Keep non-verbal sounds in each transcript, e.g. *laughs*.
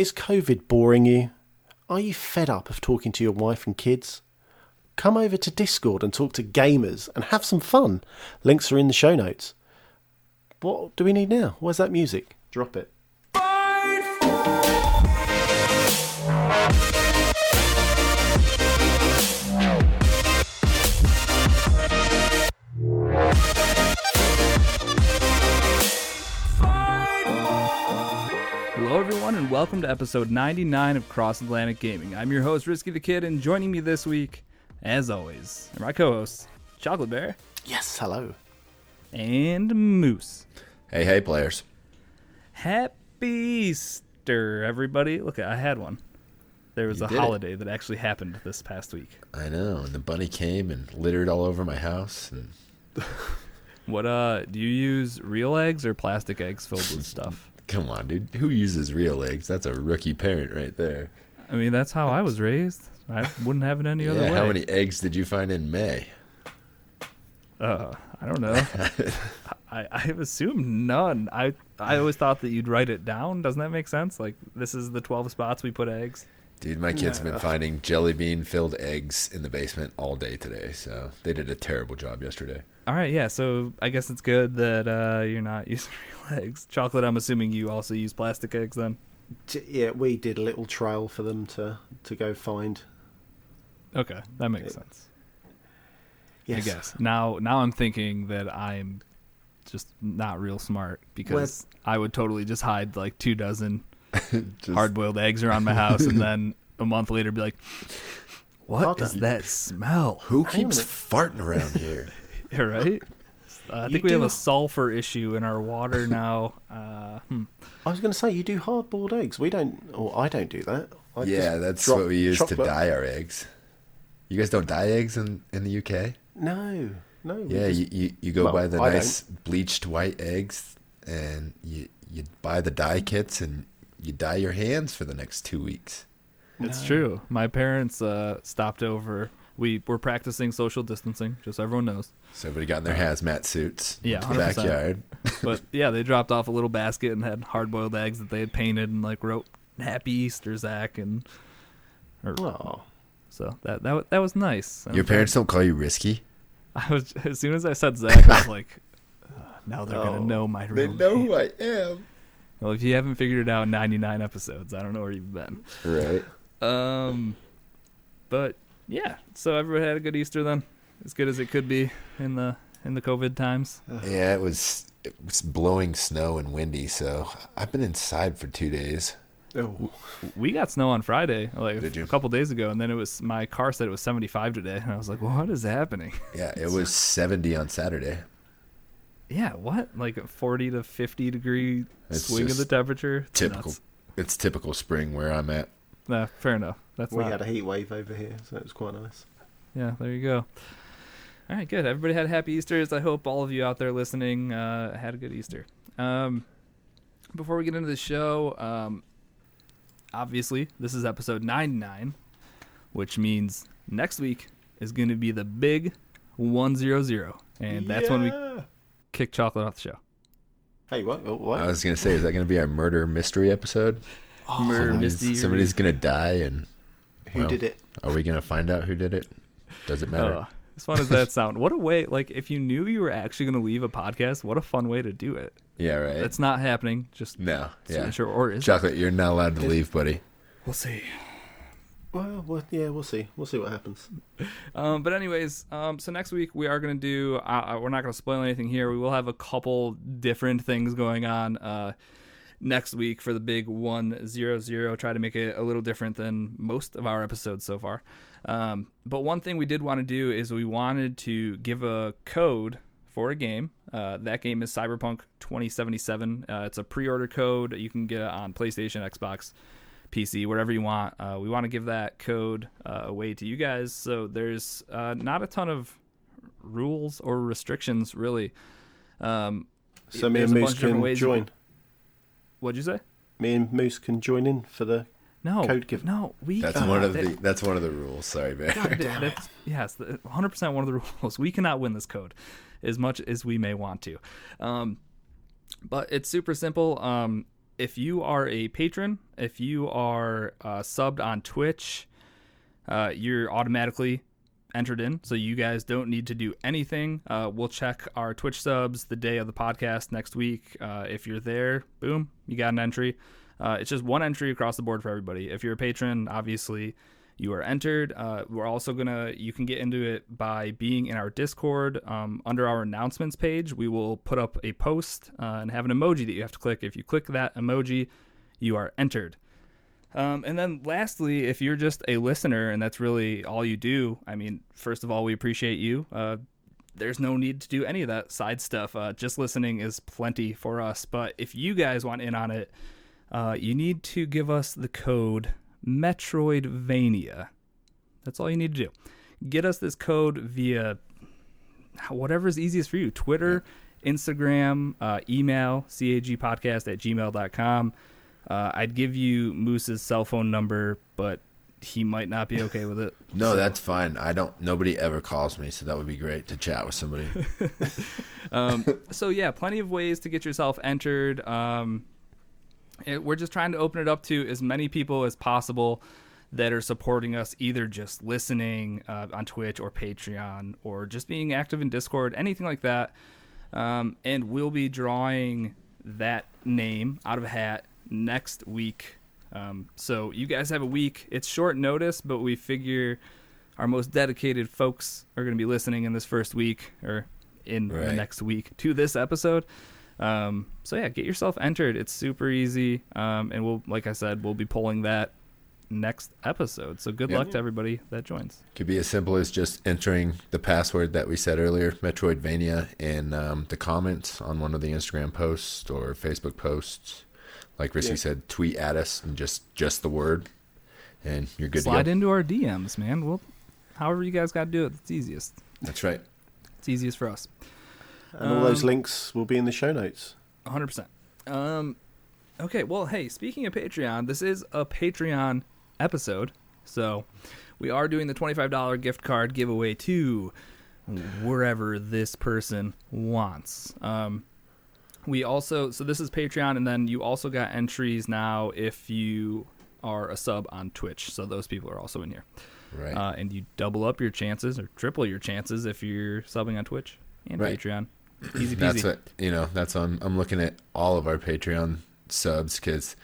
Is COVID boring you? Are you fed up of talking to your wife and kids? Come over to Discord and talk to gamers and have some fun. Links are in the show notes. What do we need now? Where's that music? Drop it. Everyone, and welcome to episode 99 of Cross Atlantic Gaming. I'm your host, Risky the Kid, and joining me this week, as always, are my co hosts, Chocolate Bear Yes, hello. and Moose. Hey, hey, players. Happy Easter, everybody. Look, I had one. There was You a did it. holiday that actually happened this past week. I know. And the bunny came and littered all over my house. And *laughs* What, uh, do you use real eggs or plastic eggs filled with *laughs* stuff? Come on, dude. Who uses real eggs? That's a rookie parent right there. I mean, that's how I was raised. I wouldn't have it any other way. How many eggs did you find in May? Uh, I don't know. *laughs* I, I've assumed none. I I always thought that you'd write it down. Doesn't that make sense? Like this is the twelve spots we put eggs. Dude, my kids have been finding jelly bean filled eggs in the basement all day today. So they did a terrible job yesterday. All right, yeah. So I guess it's good that uh, you're not *laughs* using real eggs. Chocolate. I'm assuming you also use plastic eggs then. Yeah, we did a little trail for them to, to go find. Okay, that makes sense. Yes. I guess now now I'm thinking that I'm just not real smart because I would totally just hide like two dozen *laughs* Just- hard boiled eggs around my house and then a month later be like, What Hold is on. that smell? Who Hang on a keeps farting around here? *laughs* *laughs* Yeah, right? Uh, I You think we have a sulfur issue in our water *laughs* now. Uh, hmm. I was going to say, you do hard boiled eggs. We don't, or I don't do that. I yeah, that's drop what we use to dye our eggs. You guys don't dye eggs in, in the UK? No, no. Yeah, just- you, you, you go well, buy the I nice bleached white eggs and you you buy the dye kits and you dye your hands for the next two weeks. It's true. My parents uh, stopped over. We were practicing social distancing, just so everyone knows. So everybody got in their hazmat suits Uh, Yeah, to the backyard. *laughs* But yeah, they dropped off a little basket and had hard boiled eggs that they had painted and like wrote "Happy Easter, Zach," and or, Oh, so that that that was nice. Your parents don't call you risky? I was as soon as I said Zach, I was *laughs* like, "Uh, now they're Oh. gonna know my They know name. who I am. Well, if you haven't figured it out in 99 episodes, I don't know where you've been. Right. Um, but yeah, so everybody had a good Easter then, as good as it could be in the in the COVID times. Yeah, it was it was blowing snow and windy, so I've been inside for two days. oh. We got snow on Friday, like Did you? a couple days ago, and then it was my car said it was 75 today, and I was like, "What is happening?" *laughs* Yeah, it was seventy on Saturday. Yeah, what? Like a 40 to 50 degree It's swing of the temperature? It's Typical. nuts. It's typical spring where I'm at. Nah, fair enough. That's we not. had a heat wave over here, so it was quite nice. Yeah, there you go. All right, good. Everybody had happy Easter's. I hope all of you out there listening uh, had a good Easter. Um, before we get into the show, um, obviously, this is episode 99, which means next week is going to be the big 100. And that's when we kick chocolate off the show. Hey, what? What? I was gonna say, is that gonna be our murder mystery episode? Murder somebody's, mystery. somebody's gonna die, and Who well, did it? Are we gonna find out who did it? Does it *laughs* matter? Uh, as fun as that *laughs* sound, what a way! Like, if you knew you were actually going to leave a podcast, what a fun way to do it. yeah, right. That's not happening. Just no, yeah. sure, or is it? Chocolate, you're not allowed to leave, buddy. We'll see. Well, well, yeah, we'll see. We'll see what happens. *laughs* Um, but anyways, um, so next week we are going to do. Uh, uh, we're not going to spoil anything here. We will have a couple different things going on uh, next week for the big one zero zero. Try to make it a little different than most of our episodes so far. Um, but one thing we did want to do is we wanted to give a code for a game. Uh, that game is Cyberpunk 2077. Uh, it's a pre-order code you can get on PlayStation, Xbox, PC, whatever you want. Uh, we want to give that code uh, away to you guys. So there's uh, not a ton of rules or restrictions really. Um, So me there's and a Moose bunch of different can join. What'd you say? Me and Moose can join in for the. No, Code give- no, we. That's uh, one of that- the. That's one of the rules. Sorry, bear. God, damn that's, *laughs* yes, 100% one of the *laughs* rules. We cannot win this code as much as we may want to. Um, but it's super simple. Um, if you are a patron, if you are uh, subbed on Twitch, uh, you're automatically entered in. So you guys don't need to do anything. Uh, we'll check our Twitch subs the day of the podcast next week. Uh, if you're there, boom, you got an entry. Uh, it's just one entry across the board for everybody. If you're a patron, obviously you are entered. Uh, we're also gonna you can get into it by being in our Discord um, under our announcements page. We will put up a post uh, and have an emoji that you have to click. If you click that emoji, you are entered. Um, and then lastly, if you're just a listener and that's really all you do, I mean, first of all, we appreciate you. Uh, there's no need to do any of that side stuff. Uh, just listening is plenty for us. But if you guys want in on it, uh, you need to give us the code Metroidvania. That's all you need to do. Get us this code via whatever is easiest for you Twitter, Instagram, uh, email, cagpodcast at gmail.com. Uh, I'd give you Moose's cell phone number, but he might not be okay with it. *laughs* No, that's fine. I don't. Nobody ever calls me, so that would be great to chat with somebody. *laughs* Um, so yeah, plenty of ways to get yourself entered. Um, it, we're just trying to open it up to as many people as possible that are supporting us, either just listening uh, on Twitch or Patreon, or just being active in Discord, anything like that. Um, and we'll be drawing that name out of a hat next week. Um, so you guys have a week. It's short notice, but we figure our most dedicated folks are going to be listening in this first week or in the next week to this episode. Um, so yeah, get yourself entered. It's super easy, um, and we'll, like I said, we'll be pulling that next episode. So good luck to everybody that joins. Could be as simple as just entering the password that we said earlier, Metroidvania, in um, the comments on one of the Instagram posts or Facebook posts. Like Risky Yeah. said, tweet at us and just just the word, and you're good Slide to go. into our DMs, man. Well, however you guys got to do it, it's easiest. That's right. It's easiest for us. And all those Um, links will be in the show notes. 100%. Um, okay, well, hey, speaking of Patreon, this is a Patreon episode. So we are doing the $25 gift card giveaway to wherever this person wants. Um, we also, so this is Patreon, and then you also got entries now if you are a sub on Twitch. So those people are also in here. Right. Uh, and you double up your chances or triple your chances if you're subbing on Twitch and Right. Patreon. *clears throat* Easy peasy. That's what you know. That's on. I'm looking at all of our Patreon subs because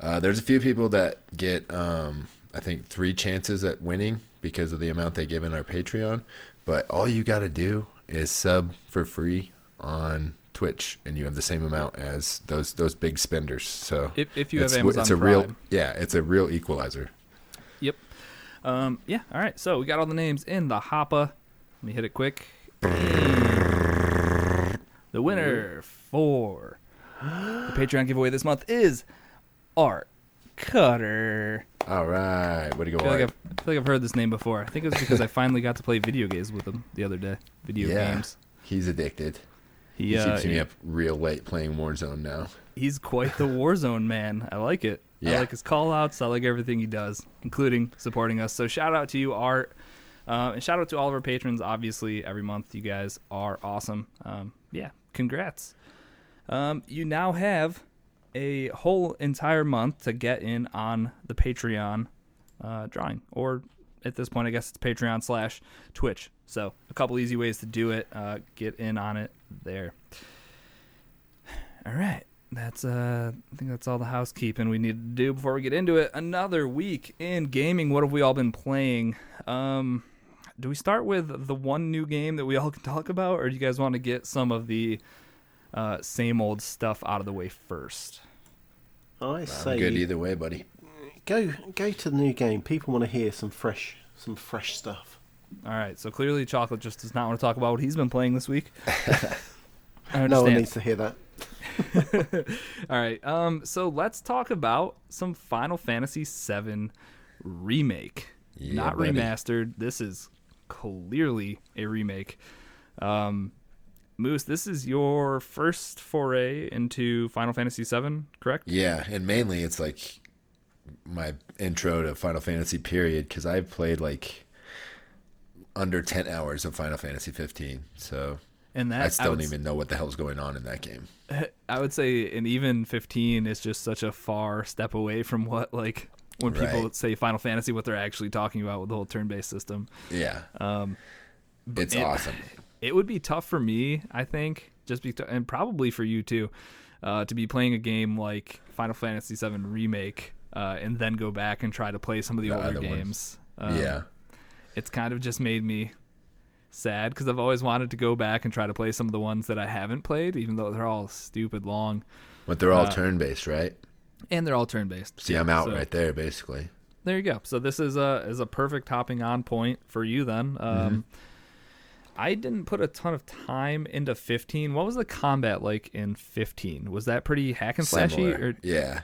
uh, there's a few people that get, um, I think, three chances at winning because of the amount they give in our Patreon. But all you got to do is sub for free on Twitch, and you have the same amount as those those big spenders. So If, if you have it's, Amazon it's a Prime. real yeah, it's a real equalizer. Yep. Um, yeah. All right. So we got all the names in the hoppa. Let me hit it quick. The winner for the Patreon giveaway this month is Art Cutter. All right, way to go! I feel, like I've, I feel like I've heard this name before. I think it was because I finally got to play video games with him the other day. Video Yeah. games. He's addicted. He, uh, keeps me up real late playing Warzone now. he's quite the Warzone man. I like it. I like his call outs. I like everything he does, including supporting us. So shout out to you, Art. Uh, and shout out to all of our patrons. Obviously, every month you guys are awesome. Um, yeah, congrats. Um, you now have a whole entire month to get in on the Patreon uh, drawing, or at this point, I guess it's Patreon slash Twitch. So a couple easy ways to do it. Uh, get in on it there. All right. That's uh I think that's all the housekeeping we need to do before we get into it. Another week in gaming. What have we all been playing? Um do we start with the one new game that we all *laughs* can talk about or do you guys want to get some of the uh, same old stuff out of the way first? I I'm say good either way, buddy. Go go to the new game. People want to hear some fresh some fresh stuff. All right, so clearly Chocolate just does not want to talk about what he's been playing this week. *laughs* I No one needs to hear that. *laughs* All right. Um. So let's talk about some Final Fantasy VII remake, Yeah, not buddy. remastered. This is clearly a remake. Um, Moose, this is your first foray into Final Fantasy VII, correct? Yeah, and mainly it's like my intro to Final Fantasy period because I've played like under 10 hours of Final Fantasy 15. So And that I still would don't even know what the hell's going on in that game. *laughs* I would say an even 15 is just such a far step away from what like when people Right. say Final Fantasy what they're actually talking about with the whole turn-based system. Yeah, Um it's it- awesome. *sighs* it would be tough for me, I think, just be and probably for you too, uh, to be playing a game like Final Fantasy VII Remake uh, and then go back and try to play some of the, The older games. Um, yeah, it's kind of just made me sad because I've always wanted to go back and try to play some of the ones that I haven't played, even though they're all stupid long but they're all uh, turn based, right? and they're all turn based. See, I'm out so- right there, basically. There you go. So this is a is a perfect hopping on point for you then. Mm-hmm. Um, I didn't put a ton of time into 15. What was the combat like in 15? Was that pretty hack and slashy? Similar. Or yeah,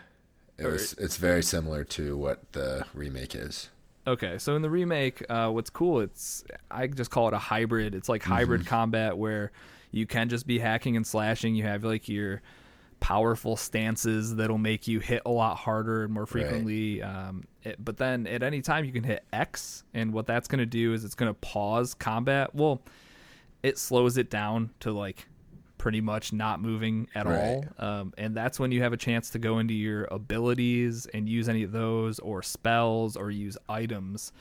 it was. It's very similar to what the remake is. okay, so in the remake, uh, what's cool? It's I just call it a hybrid. It's like hybrid Mm-hmm. combat where you can just be hacking and slashing. You have like your powerful stances that'll make you hit a lot harder and more frequently. Um, it, but then at any time you can hit X, and what that's going to do is it's going to pause combat. Well, it slows it down to like pretty much not moving at all, Um, and that's when you have a chance to go into your abilities and use any of those or spells or use items,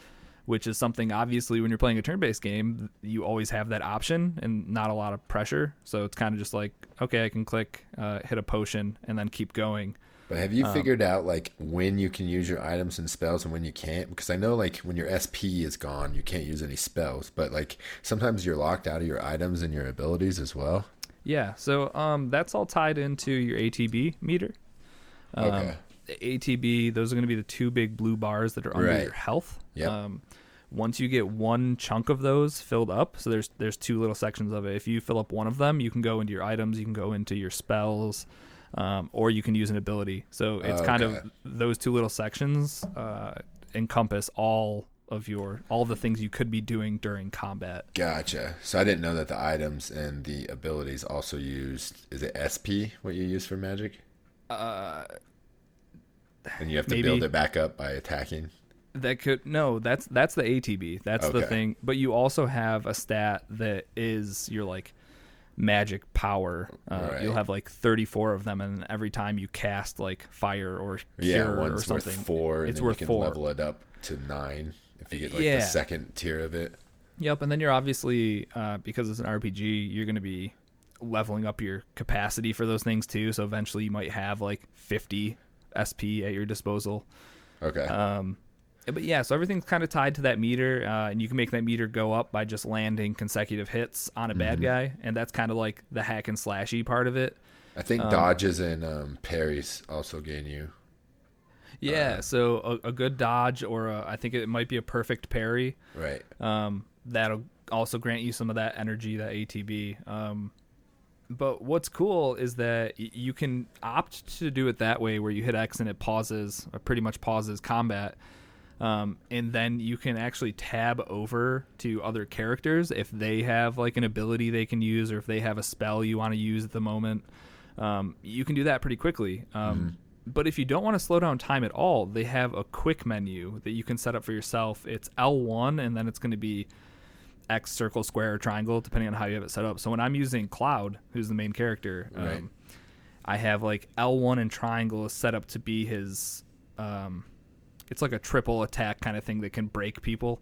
which is something obviously when you're playing a turn based game, you always have that option and not a lot of pressure. So it's kind of just like, okay, I can click, uh, hit a potion, and then keep going. But have you Um, figured out like when you can use your items and spells and when you can't? Because I know like when your SP is gone, you can't use any spells. But like sometimes you're locked out of your items and your abilities as well. Yeah, so um, that's all tied into your ATB meter. Um, Okay. the ATB, those are going to be the two big blue bars that are under Right. your health. Yep. Um, once you get one chunk of those filled up, so there's there's two little sections of it. If you fill up one of them, you can go into your items, you can go into your spells, um, or you can use an ability. So it's kind of those two little sections uh, encompass all of your all the things you could be doing during combat. Gotcha. So I didn't know that the items and the abilities also used. Is it SP what you use for magic? Uh, And you have to maybe. build it back up by attacking. That could no, that's that's the ATB. That's the thing. But you also have a stat that is your like magic power. Uh, Right. You'll have like 34 of them, and every time you cast like fire or Yeah, or something, worth four, and it's worth you can four. level it up to nine if you get like Yeah. the second tier of it. Yep, and then you're obviously uh, because it's an RPG, you're going to be leveling up your capacity for those things too. So eventually, you might have like 50 SP at your disposal. Okay. Um, but yeah, so everything's kind of tied to that meter, uh, and you can make that meter go up by just landing consecutive hits on a Mm-hmm. bad guy, and that's kind of like the hack and slashy part of it. I think um, dodges and um, parries also gain you. Yeah, so a, a good dodge, or a, I think it might be a perfect parry. Right. Um, that'll also grant you some of that energy, that ATB. Um, but what's cool is that y- you can opt to do it that way, where you hit X and it pauses, or pretty much pauses combat. Um, and then you can actually tab over to other characters if they have like an ability they can use, or if they have a spell you want to use at the moment. Um, you can do that pretty quickly. Um, But if you don't want to slow down time at all, they have a quick menu that you can set up for yourself. It's L1, and then it's going to be X, circle, square, or triangle, depending on how you have it set up. So when I'm using Cloud, who's the main character, Right. um, I have like L1 and triangle is set up to be his. Um, it's like a triple attack kind of thing that can break people.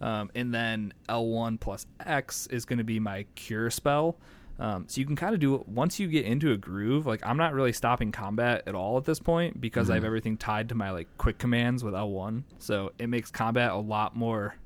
Um, and then L1 plus X is going to be my cure spell. Um, so you can kind of do it once you get into a groove. Like I'm not really stopping combat at all at this point because I have everything tied to my like quick commands with L1. So it makes combat a lot more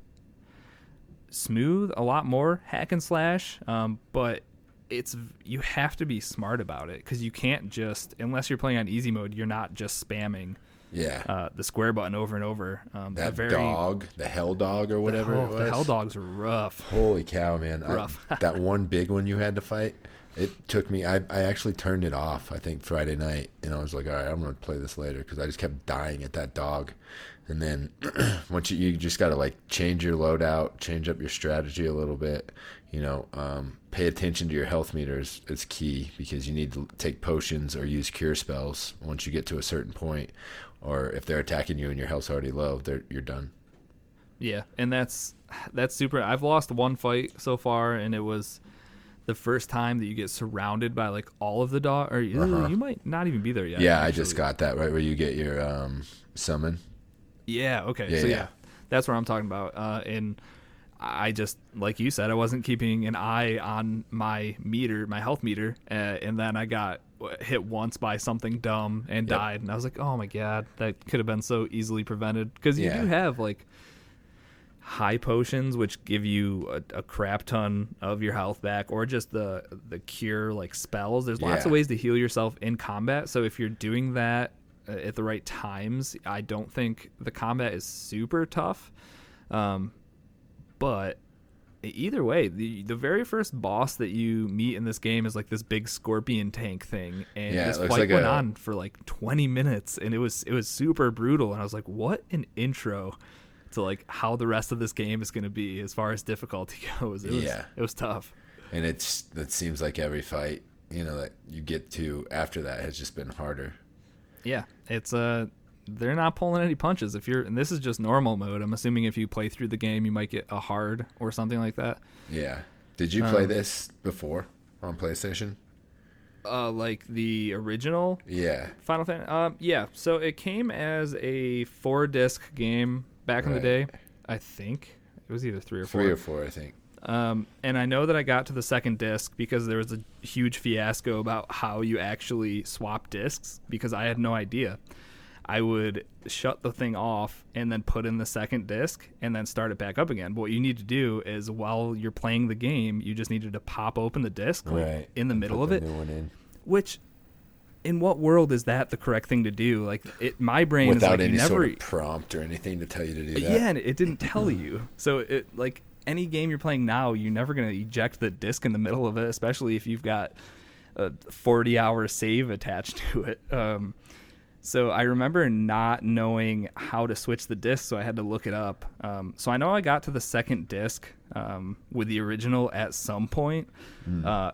smooth, a lot more hack and slash. Um, but it's you have to be smart about it because you can't just unless you're playing on easy mode, you're not just spamming Yeah. uh, the square button over and over. Um, that very, dog, the hell dog or whatever Oh, it was. the hell dogs are rough. Holy cow, man! I- Rough. *laughs* that one big one you had to fight. It took me. I, I actually turned it off. I think Friday night, and I was like, all right, I'm gonna play this later because I just kept dying at that dog. And then *clears throat* once you you just gotta like change your loadout, change up your strategy a little bit. You know, um, pay attention to your health meters. It's key because you need to take potions or use cure spells once you get to a certain point, or if they're attacking you and your health's already low, they're, you're done. Yeah, and that's that's super. I've lost one fight so far, and it was the first time that you get surrounded by like all of the dog, or you, Uh-huh. you might not even be there yet. Yeah, I just got that right where you get your um, summon. Yeah. Okay. Yeah, so yeah. yeah. that's what I'm talking about. Uh, and I just, like you said, I wasn't keeping an eye on my meter, my health meter, uh, and then I got hit once by something dumb and Yep. died, and I was like, oh my god, that could have been so easily prevented because you Yeah. do have like high potions which give you a, a crap ton of your health back or just the the cure like spells there's lots Yeah. of ways to heal yourself in combat so if you're doing that uh, at the right times i don't think the combat is super tough um, but either way the the very first boss that you meet in this game is like this big scorpion tank thing. And Yeah, this fight like went a- on for like 20 minutes. And it was it was super brutal. And i was like what an intro to like how the rest of this game is going to be as far as difficulty *laughs* goes. It was Yeah. it was tough. And it's it seems like every fight, you know, that you get to after that has just been harder. yeah it's uh they're not pulling any punches if you're and this is just normal mode i'm assuming if you play through the game you might get a hard or something like that Yeah. Did you play Um, this before on PlayStation? uh like the original Yeah. Final Fantasy. Um, yeah. So it came as a four disc game back in the day. I think it was either three or four. Three or four, I think. Um, and I know that I got to the second disc because there was a huge fiasco about how you actually swap discs because I had no idea. I would shut the thing off and then put in the second disc and then start it back up again. But what you need to do is while you're playing the game, you just needed to pop open the disc like, in the middle of it one in. which in what world is that the correct thing to do like it my brain Without is like any never sort of prompt or anything to tell you to do that. yeah and it didn't *clears throat* tell you so it like any game you're playing now you're never going to eject the disc in the middle of it especially if you've got a 40 hour save attached *laughs* to it um so I remember not knowing how to switch the disc, so I had to look it up. Um, so I know I got to the second disc um, with the original at some point, Hmm. uh,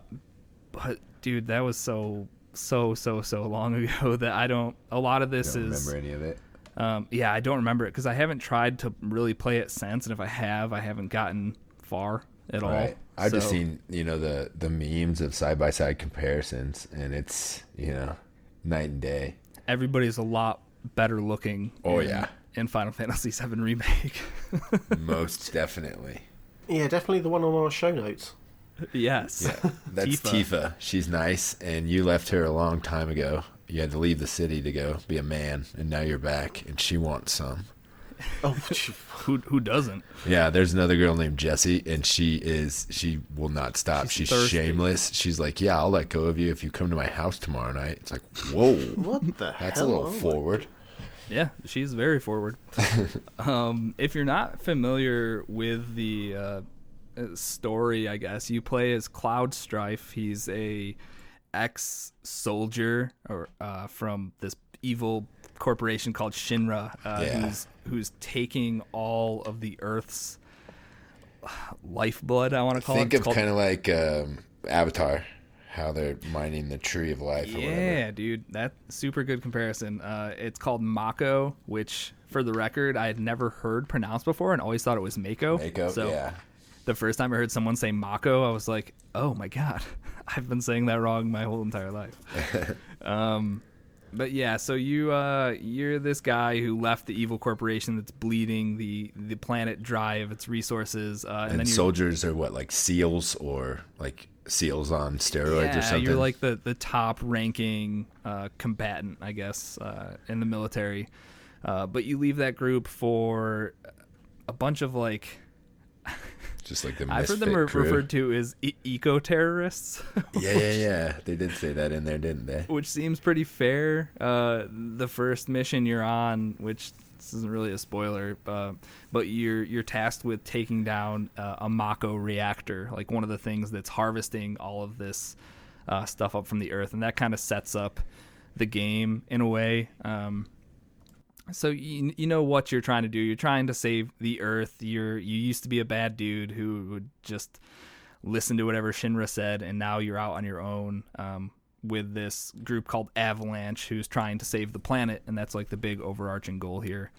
but dude, that was so so so so long *laughs* ago that I don't. A lot of this Don't is remember any of it. um, yeah, I don't remember it because I haven't tried to really play it since, and if I have, I haven't gotten far at all. Right. I've just seen, you know, the the memes of side by side comparisons and it's, you know, night and day. Everybody's a lot better looking. Oh, in, yeah. in Final Fantasy VII remake. *laughs* Most definitely. Yeah, definitely the one on our show notes. yes. Yeah. That's Tifa. Tifa. She's nice and you left her a long time ago. You had to leave the city to go be a man and now you're back and she wants some. Oh, Who who doesn't? Yeah, there's another girl named Jessie, and she is she will not stop. She's She's, shameless. She's like, "Yeah, I'll let go of you if you come to my house tomorrow night." It's like, whoa, what the that's hell? a little forward. Yeah, she's very forward. *laughs* um, if you're not familiar with the uh, uh, story, I guess you play as Cloud Strife. He's a ex-soldier or uh, from this evil corporation called Shinra, uh, Yeah. who's who's taking all of the Earth's lifeblood. I want to call Think it. Think of called- kind of like um, Avatar, how they're mining the tree of life or whatever. Yeah, dude, that super good comparison. Uh, it's called Mako, which, for the record, I had never heard pronounced before, and always thought it was Mako. Mako, so yeah. the first time I heard someone say Mako, I was like, "Oh my god, *laughs* I've been saying that wrong my whole entire life." *laughs* um, but yeah, so you uh, you're this guy who left the evil corporation that's bleeding the the planet dry of its resources, uh, and, And, then you're soldiers are what, like seals or like seals on steroids yeah, or something? Yeah, you're like the, the top ranking uh, combatant, I guess, uh, in the military. Uh, but you leave that group for a bunch of like just like the I've heard them crew. referred to as e- eco terrorists, *laughs* Yeah, yeah, yeah. They did say that in there, didn't they? which seems pretty fair. Uh, the first mission you're on, which this isn't really a spoiler, uh, but you're you're tasked with taking down uh, a Mako reactor, like one of the things that's harvesting all of this uh, stuff up from the earth, and that kind of sets up the game in a way. Um, so you, you know what you're trying to do. You're trying to save the earth. You're you used to be a bad dude who would just listen to whatever Shinra said, and now you're out on your own um, with this group called Avalanche, who's trying to save the planet, and that's like the big overarching goal here.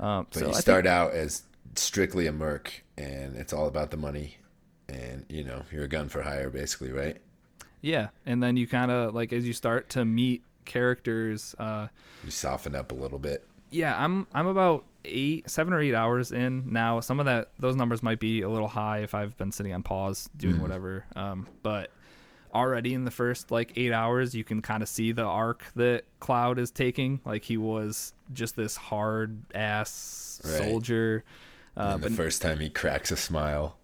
Um, But so you I think- start out as strictly a merc, and it's all about the money. and you know you're a gun for hire, basically, right? Yeah, and then you kind of like as you start to meet characters. Uh, You soften up a little bit. Yeah, I'm I'm about eight, seven or eight hours in now. Some of that those numbers might be a little high if I've been sitting on pause doing whatever. Um, but already in the first like eight hours, you can kind of see the arc that Cloud is taking. Like he was just this hard ass Right. soldier. Uh, the first time he cracks a smile,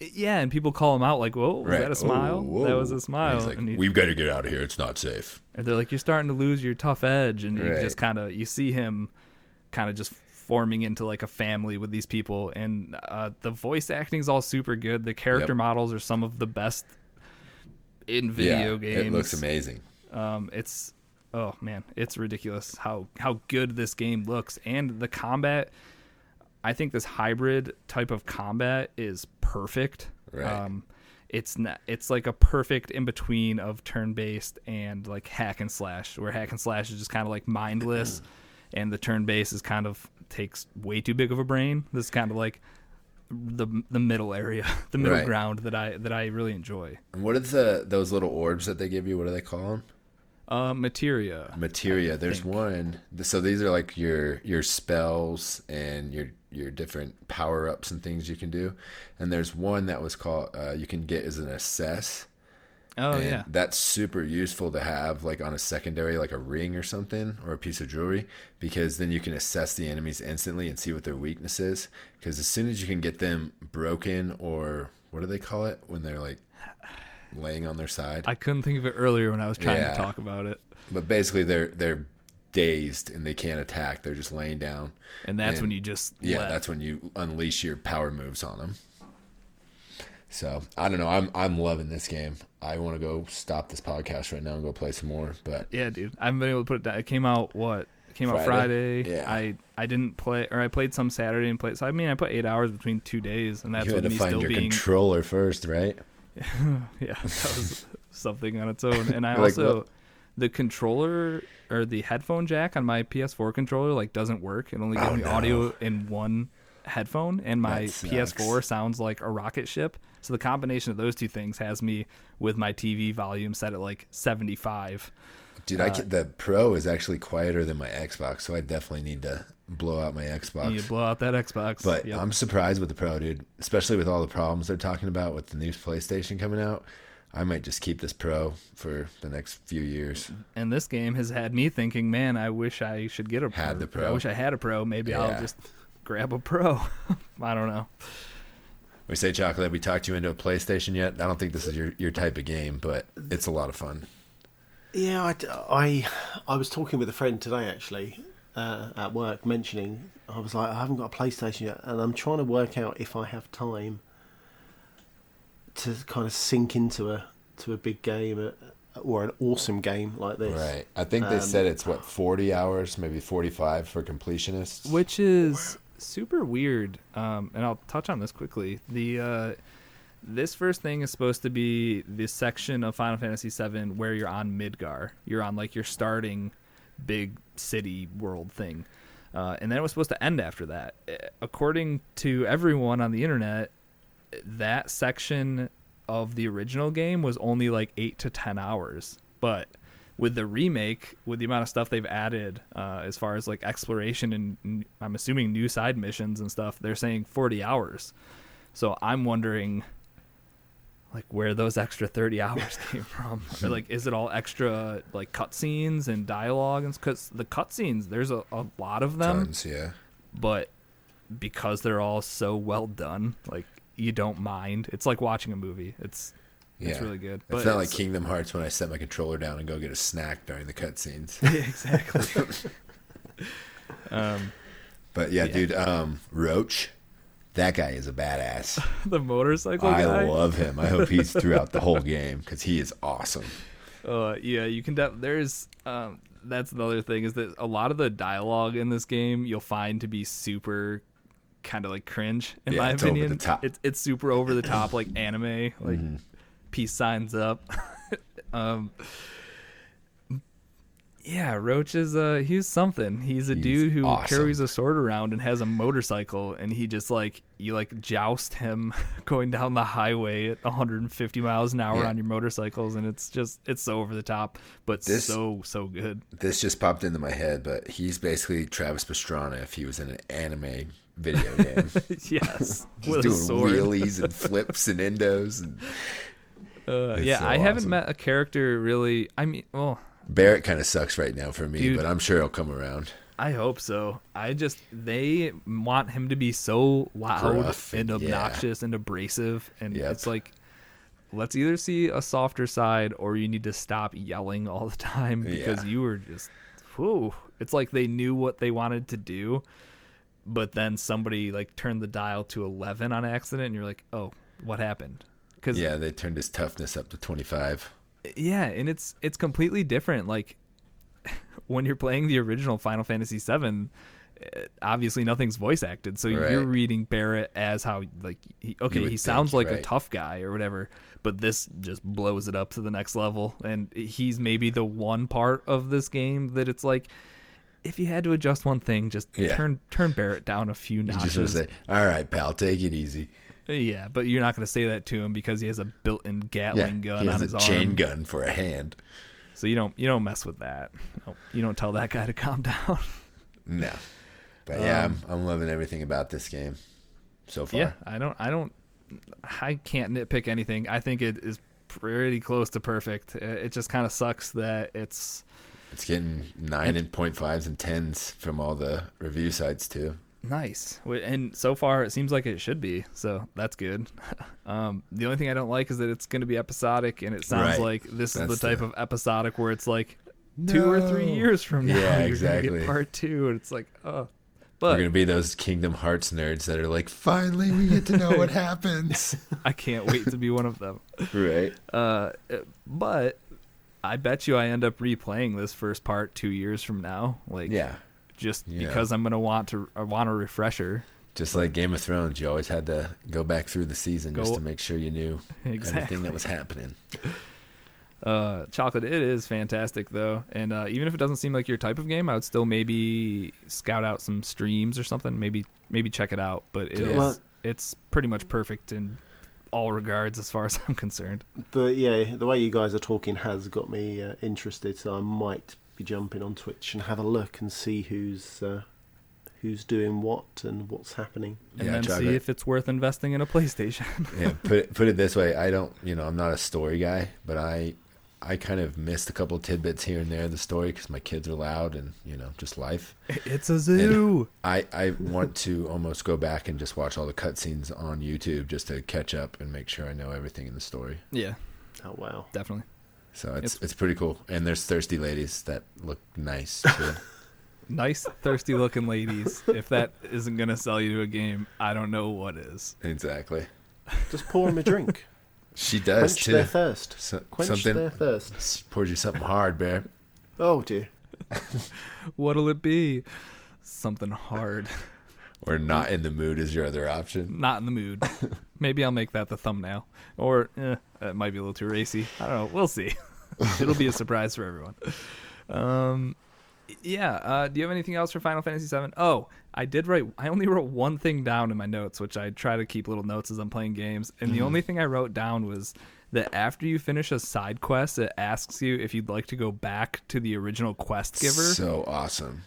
yeah, and people call him out like, "Whoa, was right? that a smile? Oh, that was a smile." Like, and he- "We've got to get out of here. It's not safe." and they're like, "You're starting to lose your tough edge," and you just kind of you see him kind of just forming into like a family with these people, and uh, the voice acting is all super good. The character Yep. models are some of the best in video yeah, games. it looks amazing. Um, it's oh man, it's ridiculous how how good this game looks, and the combat. I think this hybrid type of combat is perfect. Right. Um, it's not. It's like a perfect in between of turn based and like hack and slash, where hack and slash is just kind of like mindless, *clears throat* and the turn based is kind of takes way too big of a brain. This is kind of like the the middle area, *laughs* the middle Right. ground that I that I really enjoy. And what are the those little orbs that they give you? What do they call them? Uh, materia. Materia. There's think. one. So these are like your your spells and your your different power ups and things you can do. And there's one that was called uh, you can get as an assess. Oh and yeah. that's super useful to have like on a secondary like a ring or something or a piece of jewelry because then you can assess the enemies instantly and see what their weakness is because as soon as you can get them broken or what do they call it when they're like laying on their side I couldn't think of it earlier when I was trying Yeah. to talk about it. but basically they're they're dazed and they can't attack they're just laying down And that's And- when you just yeah let- that's when you unleash your power moves on them so i don't know i'm i'm loving this game i want to go stop this podcast right now and go play some more but yeah, dude. I haven't been able to put it down. It came out what? It came out Friday? Friday. Yeah. I I didn't play or I played some Saturday and played. So I mean, I put eight hours between two days, and that's you had to find your being controller first right *laughs* yeah, that was *laughs* something on its own. And I *laughs* like, also what? the controller or the headphone jack on my PS4 controller like doesn't work. It only gives Oh, me no. audio in one headphone, and my PS4 sounds like a rocket ship. So the combination of those two things has me with my TV volume set at like 75. Dude, Uh, I can, the Pro is actually quieter than my Xbox, so I definitely need to blow out my Xbox. You blow out that Xbox. but Yep. I'm surprised with the Pro, dude. Especially with all the problems they're talking about with the new PlayStation coming out. I might just keep this Pro for the next few years. and this game has had me thinking, man, I wish I should get a Had the Pro. I wish I had a pro. Maybe I'll just grab a pro. *laughs* I don't know. We say chocolate. Have we talked you into a PlayStation yet? I don't think this is your, your type of game, but it's a lot of fun. Yeah, I, I, I was talking with a friend today actually uh, at work, mentioning I was like, I haven't got a PlayStation yet, and I'm trying to work out if I have time to kind of sink into a to a big game uh, or an awesome game like this. Right. I think they Um, said it's what 40 hours, maybe 45 for completionists. which is super weird. Um, and I'll touch on this quickly. The uh, this first thing is supposed to be the section of Final Fantasy VII where you're on Midgar. You're on like your starting big city world thing, uh, and then it was supposed to end after that. Uh, According to everyone on the internet, that section of the original game was only like eight to ten hours, but with the remake, with the amount of stuff they've added, uh, as far as like exploration and n- I'm assuming new side missions and stuff, they're saying 40 hours. So I'm wondering, like, where those extra 30 hours *laughs* came from. or, like, is it all extra like cutscenes and dialogue? And because the cutscenes, there's a, a lot of them, Tons, yeah. but because they're all so well done, like you don't mind. It's like watching a movie. It's it's Yeah. really good. It's But not like Kingdom Hearts when I set my controller down and go get a snack during the cutscenes. Yeah, *laughs* exactly. *laughs* um, But yeah, Yeah. dude, um, Roche, that guy is a badass. *laughs* the motorcycle I guy. love him. I hope he's throughout the whole game because he is awesome. Uh, yeah, you can. Def- there's um, that's another thing is that a lot of the dialogue in this game you'll find to be super kind of like cringe in Yeah, my it's opinion. the top. It's it's super over the top like anime, like Mm-hmm. Peace signs up. *laughs* um, Yeah, Roche is uh he's something. He's a He's dude who awesome. carries a sword around and has a motorcycle and he just like you like joust him *laughs* going down the highway at 150 miles an hour Yeah. on your motorcycles and it's just it's so over the top but This- so so good. This just popped into my head, but he's basically Travis Pastrana if he was in an anime video game. *laughs* yes. Just with a doing wheelies and flips and endos. And Uh, yeah, so I haven't met a character really. I mean, well, Barret kind of sucks right now for me, Dude. but I'm sure he'll come around. I hope so. I just they want him to be so loud Gruff and and- yeah. obnoxious and abrasive, and Yep. it's like, let's either see a softer side or you need to stop yelling all the time because Yeah. you were just, whew. It's like they knew what they wanted to do, but then somebody like turned the dial to eleven on accident, and you're like, oh, what happened? Because Yeah, they turned his toughness up to 25. yeah and it's it's completely different like *laughs* when you're playing the original final fantasy 7 eh, obviously nothing's voice acted so you're reading barret as how like he, okay he think, sounds like a tough guy or whatever but this just blows it up to the next level and he's maybe the one part of this game that it's like if you had to adjust one thing just Yeah. turn turn barret down a few notches just say, all right, pal, take it easy. Yeah but you're not going to say that to him because he has a built-in Yeah, gatling gun he on has his a arm chain gun for a hand. So you don't you don't mess with that. No, You don't tell that guy to calm *laughs* down. No. But yeah, Um, I'm, I'm loving everything about this game so far. yeah, I don't I don't I can't nitpick anything. I think it is pretty close to perfect. It just kind of sucks that it's It's getting 9 and point fives and 10s from all the review sites, too. Nice. And so far it seems like it should be. So that's good. *laughs* Um, the only thing I don't like is that it's going to be episodic and it sounds Right. like this is the type the- of episodic where it's like two or three years from now *laughs* Yeah, gonna exactly. part 2 and it's like, oh. But, We're going to be those Kingdom Hearts nerds that are like, finally, we get to know what *laughs* happens. I can't wait to be one of them. right. Uh, but I bet you I end up replaying this first part two years from now. Like, Yeah. Just Yeah. because I'm gonna want to, I want a refresher. Just like Game of Thrones, you always had to go back through the season just to make sure you knew *laughs* Exactly. everything that was happening. *laughs* Uh, chocolate, it is fantastic though, and uh, even if it doesn't seem like your type of game, I would still maybe scout out some streams or something. Maybe, maybe check it out. But it is, Well- it's pretty much perfect in all regards as far as *laughs* I'm concerned. But yeah, the way you guys are talking has got me uh, interested, so I might be jumping on Twitch and have a look and see who's uh, who's doing what and what's happening. And Yeah, then chocolate. see if it's worth investing in a PlayStation. *laughs* yeah, put it, put it this way, I don't, you know, I'm not a story guy, but I I kind of missed a couple tidbits here and there in the story because my kids are loud and you know just life. it's a zoo. I I want to almost go back and just watch all the cutscenes on YouTube just to catch up and make sure I know everything in the story. Yeah, Oh wow! definitely. So it's It's- it's, pretty cool. And there's thirsty ladies that look nice. Too. *laughs* nice thirsty looking ladies if that isn't going to sell you to a game i don't know what is exactly. Just pour them a drink. *laughs* She does Quench too. their thirst. So, Quench something their thirst. pours you something hard, bear. Oh dear. *laughs* what'll it be something hard Or not in the mood is your other option. not in the mood maybe i'll make that the thumbnail or eh, it might be a little too racy. I don't know. We'll see. *laughs* It'll be a surprise for everyone. Um yeah uh do you have anything else for final fantasy 7 oh i did write i only wrote one thing down in my notes which i try to keep little notes as i'm playing games. And the only thing i wrote down was that after you finish a side quest it asks you if you'd like to go back to the original quest giver. So awesome.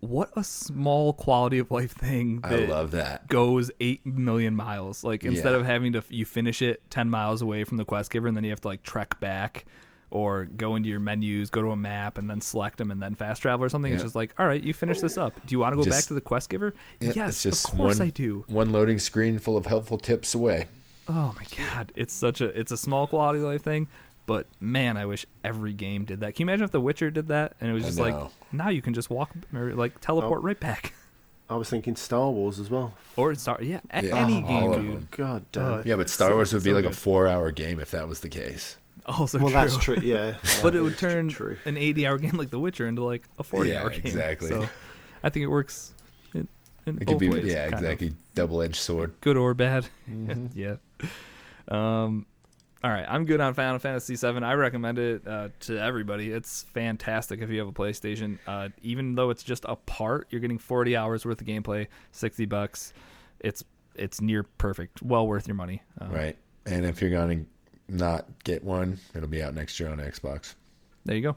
What a small quality of life thing I love that. goes 8 million miles like instead Yeah. of having to you finish it 10 miles away from the quest giver and then you have to like trek back or go into your menus go to a map and then select them and then fast travel or something it's just like all right you finish this up do you want to go back to the quest giver Yeah, yes it's just of course one, i do One loading screen full of helpful tips away. oh my god it's such a it's a small quality of life thing but man i wish every game did that can you imagine if the witcher did that and it was I just like know. now you can just walk or like teleport Oh. right back *laughs* I was thinking Star Wars as well. or Star, yeah, a- Yeah, any all game, of dude. them. God damn. Uh, it. Yeah, but Star So- Wars would be so like a good. four-hour game if that was the case. Also well, true. that's true. *laughs* Yeah, but it would turn true. an 80-hour game like The Witcher into like a 40-hour Yeah, game. exactly. So I think it works in, in It both could be, ways. yeah, kind of. exactly. Double-edged sword. Good or bad. *laughs* Mhm. yeah. Um, all right, I'm good on Final Fantasy VII. I recommend it uh, to everybody. It's fantastic if you have a PlayStation. Uh, even though it's just a part, you're getting 40 hours worth of gameplay, 60 bucks. It's it's near perfect, well worth your money. Uh, Right. And if you're going to not get one, it'll be out next year on Xbox. There you go.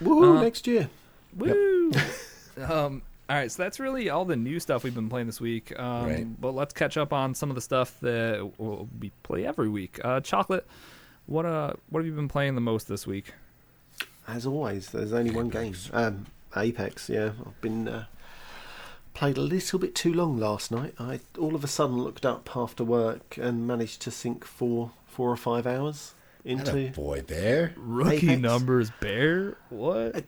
Woo! Uh, next year. Woo! *laughs* *laughs* um, all right, so that's really all the new stuff we've been playing this week. Um, Right. But let's catch up on some of the stuff that we play every week. Uh, Chocolate, what uh, what have you been playing the most this week? As always, there's only one game. Um, Apex. Yeah, I've been uh, played a little bit too long last night. I all of a sudden looked up after work and managed to sink four four or five hours into. boy bear. Rookie Apex. numbers, bear. What?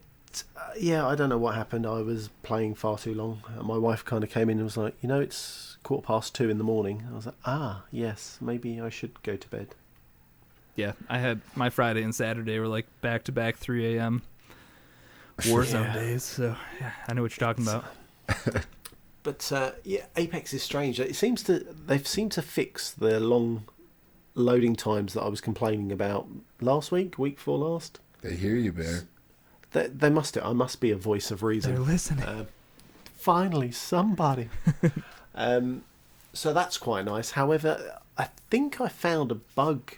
Uh, yeah, I don't know what happened. I was playing far too long. My wife kind of came in and was like, "You know, it's quarter past two in the morning." I was like, "Ah, yes, maybe I should go to bed." Yeah, I had my Friday and Saturday were like back to back 3 a.m. Warzone Yeah. days. So yeah, I know what you're talking about. *laughs* But uh, yeah, Apex is strange. It seems to they've seemed to fix the long loading times that I was complaining about last week, week before last. They hear you, bear. They, they must. I must be a voice of reason. They're listening. Uh, finally, somebody. *laughs* um, so that's quite nice. However, I think I found a bug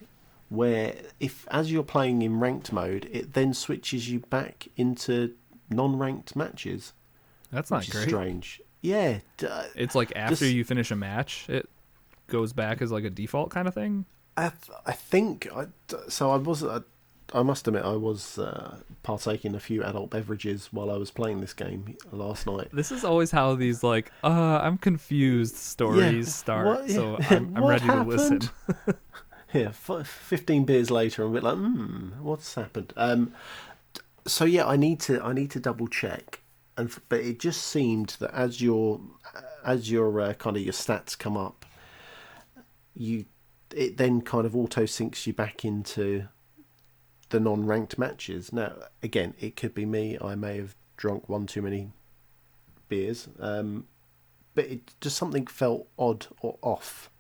where if as you're playing in ranked mode, it then switches you back into non-ranked matches. That's not great. strange. Yeah, uh, It's like after Just- you finish a match, it goes back as like a default kind of thing. I, I think I, so. I was. I, I must admit, I was uh, partaking a few adult beverages while I was playing this game last night. This is always how these like, uh, I'm confused stories Yeah, start. what- So *laughs* I'm, I'm ready to listen. *laughs* *laughs* Yeah, f- fifteen beers later, I'm a bit like, hmm, what's happened? Um, so yeah, I need to. I need to double check. And f- but it just seemed that as your as your uh, kind of your stats come up, you it then kind of auto syncs you back into the non-ranked matches. Now, again, it could be me. I may have drunk one too many beers, um, but it just something felt odd or off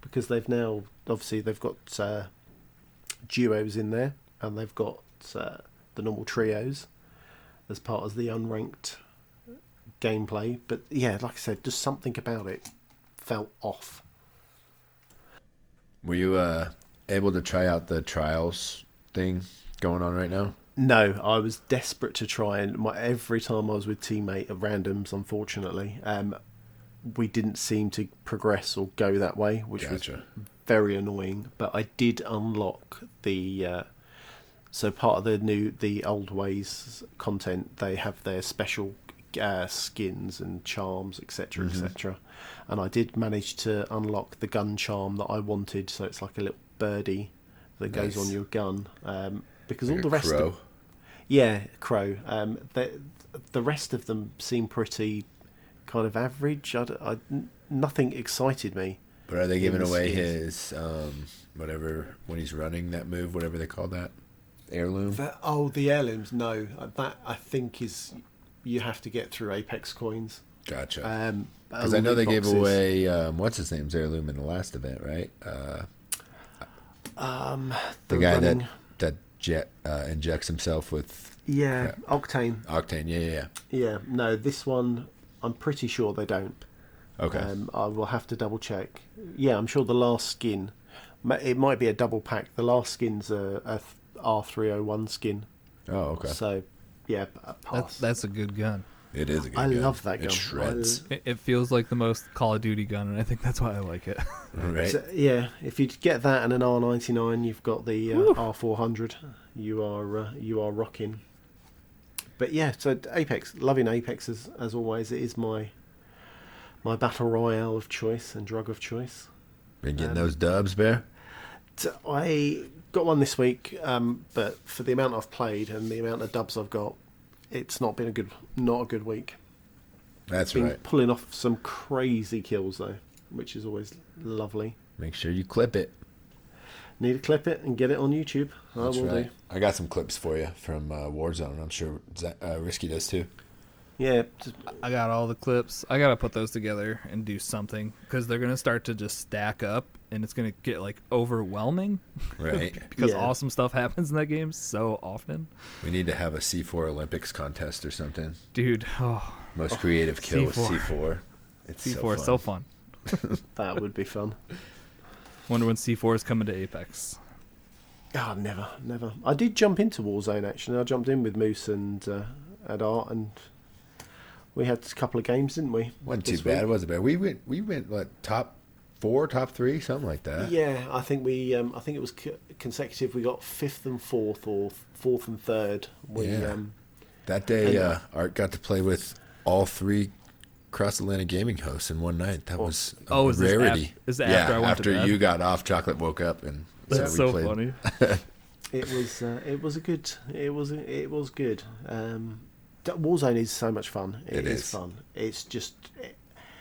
because they've now obviously they've got uh, duos in there and they've got uh, the normal trios as part of the unranked gameplay. But yeah, like I said, just something about it felt off. Were you uh, able to try out the trials thing going on right now? No, I was desperate to try, and my, every time I was with teammate at randoms, unfortunately, um, we didn't seem to progress or go that way, which Gotcha. was very annoying. But I did unlock the uh, so part of the new the old ways content. They have their special uh, skins and charms, etc., etc. And I did manage to unlock the gun charm that I wanted. So it's like a little birdie that goes on your gun. Um, because Like all the rest crow? of yeah, crow. Um, the the rest of them seem pretty kind of average. I, I- nothing excited me. But are they giving away his um, whatever when he's running that move, whatever they call that heirloom? The- oh, the heirlooms. No, uh, that I think is you have to get through Apex coins. Gotcha. Um, Because I know they loot gave away um, what's his name's heirloom in the last event, right? Uh, um, the, the, guy running, that that jet uh, injects himself with yeah, octane. octane. Yeah, yeah, yeah. Yeah, no, this one I'm pretty sure they don't. Okay. Um, I will have to double check. Yeah, I'm sure the last skin, it might be a double pack. The last skin's a, a R301 skin. oh, okay. So, yeah, pass. That's that's a good gun. It is a good I gun. love that gun. It shreds. It, it feels like the most Call of Duty gun, and I think that's why I like it. *laughs* right. So, yeah, if you get that and an R99, you've got the uh, R400. You are uh, you are rocking. But yeah, so Apex, loving Apex as as always. It is my my battle royale of choice and drug of choice. Been getting um, those dubs, bear. So I got one this week, um, but for the amount I've played and the amount of dubs I've got, it's not been a good not a good week. That's Been right. pulling off some crazy kills though, which is always lovely. Make sure you clip it. Need to clip it and get it on YouTube. I That's will right. do. I got some clips for you from uh, Warzone. I'm sure Z- uh, Risky does too. Yeah, just- I got all the clips. I gotta put those together and do something because they're gonna start to just stack up, and it's gonna get like overwhelming Right. *laughs* because Yeah. awesome stuff happens in that game so often. we need to have a C4 Olympics contest or something. Dude, oh, Most creative kill with C4. C4. It's C4 is so fun. *laughs* That would be fun. Wonder when C4 is coming to Apex. Oh, never, never. I did jump into Warzone actually. I jumped in with Moose and uh, and Art, and we had a couple of games, didn't we? Wasn't too this bad, week? wasn't bad? We went, we went, what, top four, top three, something like that. Yeah, I think we. Um, I think it was co- consecutive. We got fifth and fourth, or fourth and third. We, Yeah. um, That day, And- uh, Art got to play with all three Cross Atlantic gaming hosts in one night. That was a Oh, is this rarity. af- is that yeah, after I went to after bed? you got off, Chocolate woke up and That's we so played. funny. *laughs* it was. Uh, it was a good. It was. It was good. Um, d- Warzone is so much fun. It is. is. fun. It's just.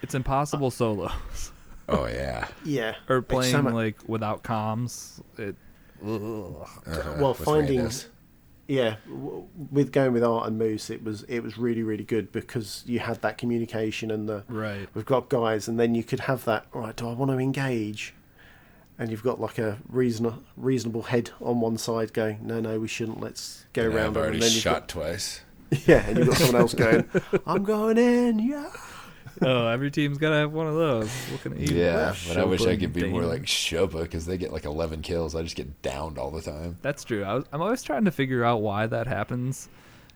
It's impossible solos. Oh yeah. Yeah. or playing so mu- like without comms. It Uh-huh, well, with finding randos. yeah, w- with going with Art and Moose, it was it was really really good because you had that communication and the right. we've got guys, and then you could have that. Right? do I want to engage? And you've got like a reason reasonable head on one side going, no, no, we shouldn't. Let's go Yeah, around. I've already and then you've shot twice. Yeah, and you've got someone else going, I'm going in. Yeah. *laughs* oh, every team's gotta have one of those. Looking at you. Yeah, but I wish I could be more like Shopa because they get like 11 kills. I just get downed all the time. That's true. I was, I'm always trying to figure out why that happens.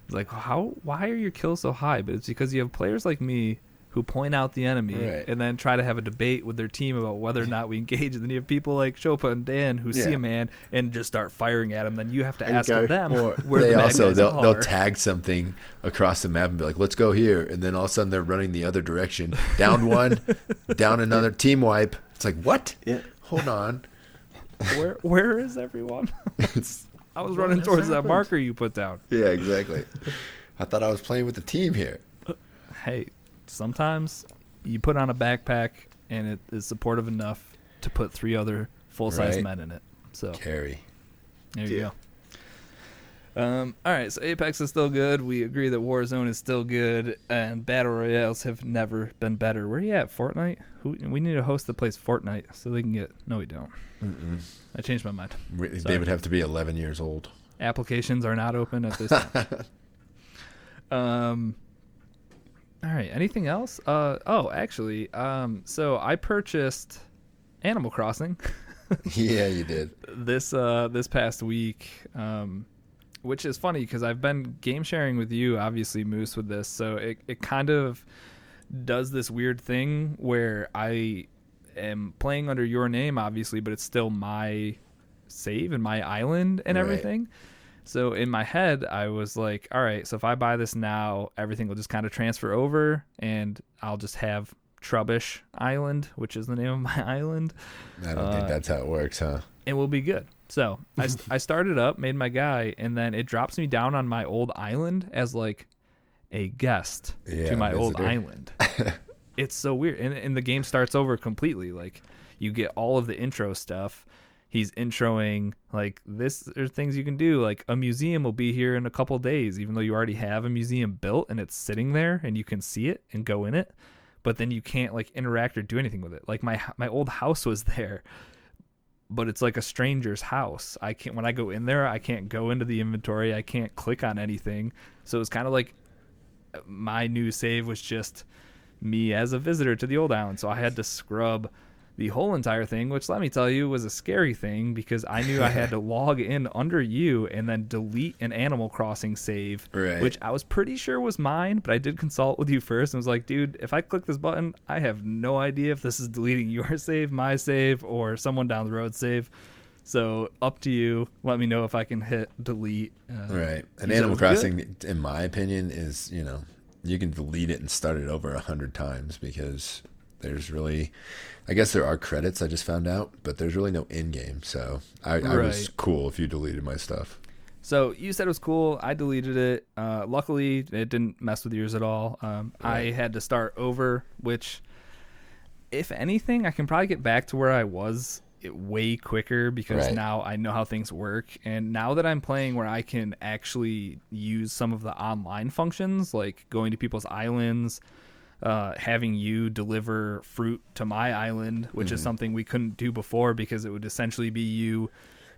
It's like how why are your kills so high? But it's because you have players like me who point out the enemy Right. and then try to have a debate with their team about whether or not we engage. And then you have people like Chopa and Dan who see a man and just start firing at him. Then you have to And ask go, them Or *laughs* where they the bad also guys they'll, are. they'll tag something across the map and be like, "Let's go here," and then all of a sudden they're running the other direction. Down *laughs* one, down another. Team wipe. It's like what? Yeah. Hold on. where where is everyone? *laughs* I was running has towards that marker you put down. Yeah, exactly. I thought I was playing with the team here. Hey, sometimes you put on a backpack and it is supportive enough to put three other full size Right. men in it. So Carry. there you Yeah. go. Um, all right, so Apex is still good. We agree that Warzone is still good, and battle royales have never been better. Where are you at, Fortnite? Who, we need a host that plays Fortnite so they can get. No, we don't. Mm-mm. I changed my mind. Re- They would have to be 11 years old. Applications are not open at this *laughs* time. um. All right. Anything else? Uh. Oh, actually. Um. So I purchased Animal Crossing *laughs* yeah, you did. *laughs* this uh this past week. Um. Which is funny because I've been game sharing with you, obviously Moose, with this. So it it kind of does this weird thing where I am playing under your name, obviously, but it's still my save and my island and Right. everything. So in my head, I was like, all right, so if I buy this now, everything will just kind of transfer over and I'll just have Trubbish Island, which is the name of my *laughs* island, I don't Uh, think that's how it works, huh? and we'll be good. So I, *laughs* I started up, made my guy, and then it drops me down on my old island as like a guest Yeah, to my old island. *laughs* it's so weird. And, and the game starts over completely. Like you get all of the intro stuff. He's introing like this. There's things you can do. Like a museum will be here in a couple days, even though you already have a museum built and it's sitting there and you can see it and go in it. But then you can't like interact or do anything with it. Like my my old house was *laughs* there, but it's like a stranger's house. I can't when I go in there, I can't go into the inventory. I can't click on anything. So it's kind of like my new save was just me as a visitor to the old island. So I had to scrub the whole entire thing, which let me tell you was a scary thing because I knew I had to *laughs* log in under you and then delete an Animal Crossing save, Right. which I was pretty sure was mine, but I did consult with you first and was like, dude, if I click this button, I have no idea if this is deleting your *laughs* save, my save, or someone down the road save. So up to you. Let me know if I can hit delete. Uh, Right. And he said it Animal was good. Crossing, in my opinion, is, you know, you can delete it and start it over a hundred times because there's really, I guess there are credits I just found out, but there's really no in game. So I, I was cool if you deleted my stuff. So you said it was cool. I deleted it. Uh, luckily, it didn't mess with yours at all. Um, I had to start over, which, if anything, I can probably get back to where I was way quicker because Right. now I know how things work. And now that I'm playing where I can actually use some of the online functions, like going to people's islands, uh, having you deliver fruit to my island, which Mm-hmm. is something we couldn't do before because it would essentially be you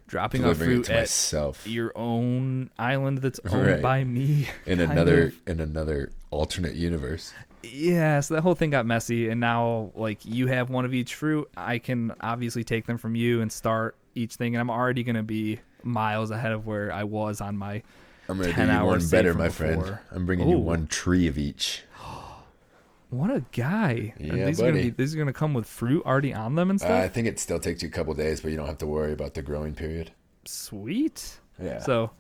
dropping off Delivering fruit at myself your own island that's owned Right. by me. in another of. in another alternate universe. Yeah, so that whole thing got messy, and now like you have one of each fruit. I can obviously take them from you and start each thing, and I'm already gonna be miles ahead of where I was on my. I'm gonna do you one better, my friend. I'm bringing you one tree of each. What a guy! Yeah, these are gonna buddy. be these are gonna come with fruit already on them and Uh, I think it still takes you a couple days, but you don't have to worry about the growing period. Sweet. Yeah. So,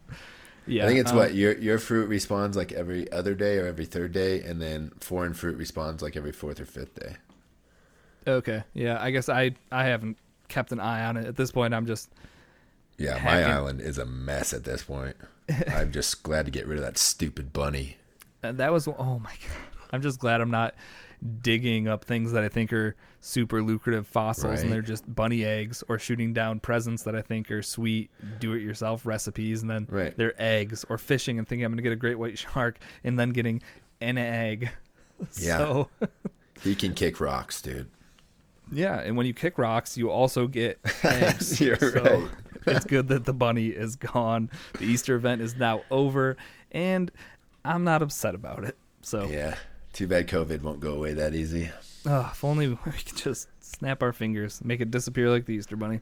yeah, I think it's um, what your your fruit responds like every other day or every third day, and then foreign fruit responds like every fourth or fifth day. Okay, yeah. I guess I I haven't kept an eye on it at this point. I'm just Yeah, my island is a mess at this point. *laughs* I'm just glad to get rid of that stupid bunny. And that was oh my god. I'm just glad I'm not digging up things that I think are super lucrative fossils and they're just bunny eggs or shooting down presents that I think are sweet do it yourself recipes and then Right. they're eggs or fishing and thinking I'm going to get a great white shark and then getting an egg. *laughs* Yeah. So, *laughs* He can kick rocks, dude. yeah, and when you kick rocks, you also get *laughs* eggs. You're So, right. it's good that the bunny is gone. The Easter event is now over and I'm not upset about it. So, Yeah. Too bad COVID won't go away that easy. Oh, if only *laughs* we could just snap our fingers, make it disappear like the Easter Bunny.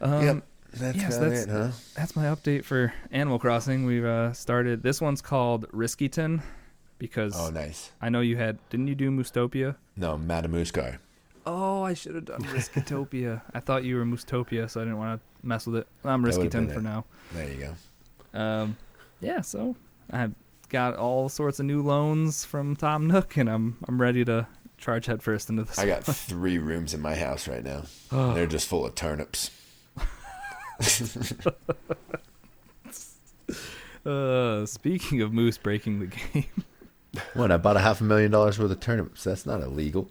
Um, yep. That's yes, about that's- it, huh? That's my update for Animal Crossing. We've uh, started. This one's called Riskyton because Oh, nice. I know you had. Didn't you do Moostopia? No, Madamuskar. Oh, I should have done *laughs* Riskitopia. I thought you were Moostopia, so I didn't want to mess with it. I'm Riskyton for it. now. There you go. Um, yeah, so I've got all sorts of new loans from Tom Nook, and I'm I'm ready to charge headfirst into this. I got *laughs* three rooms in my house right now. Oh. They're just full of turnips. *laughs* Uh, speaking of Moose breaking the game, *laughs* What? I bought a half a million dollars worth of turnips. That's not illegal.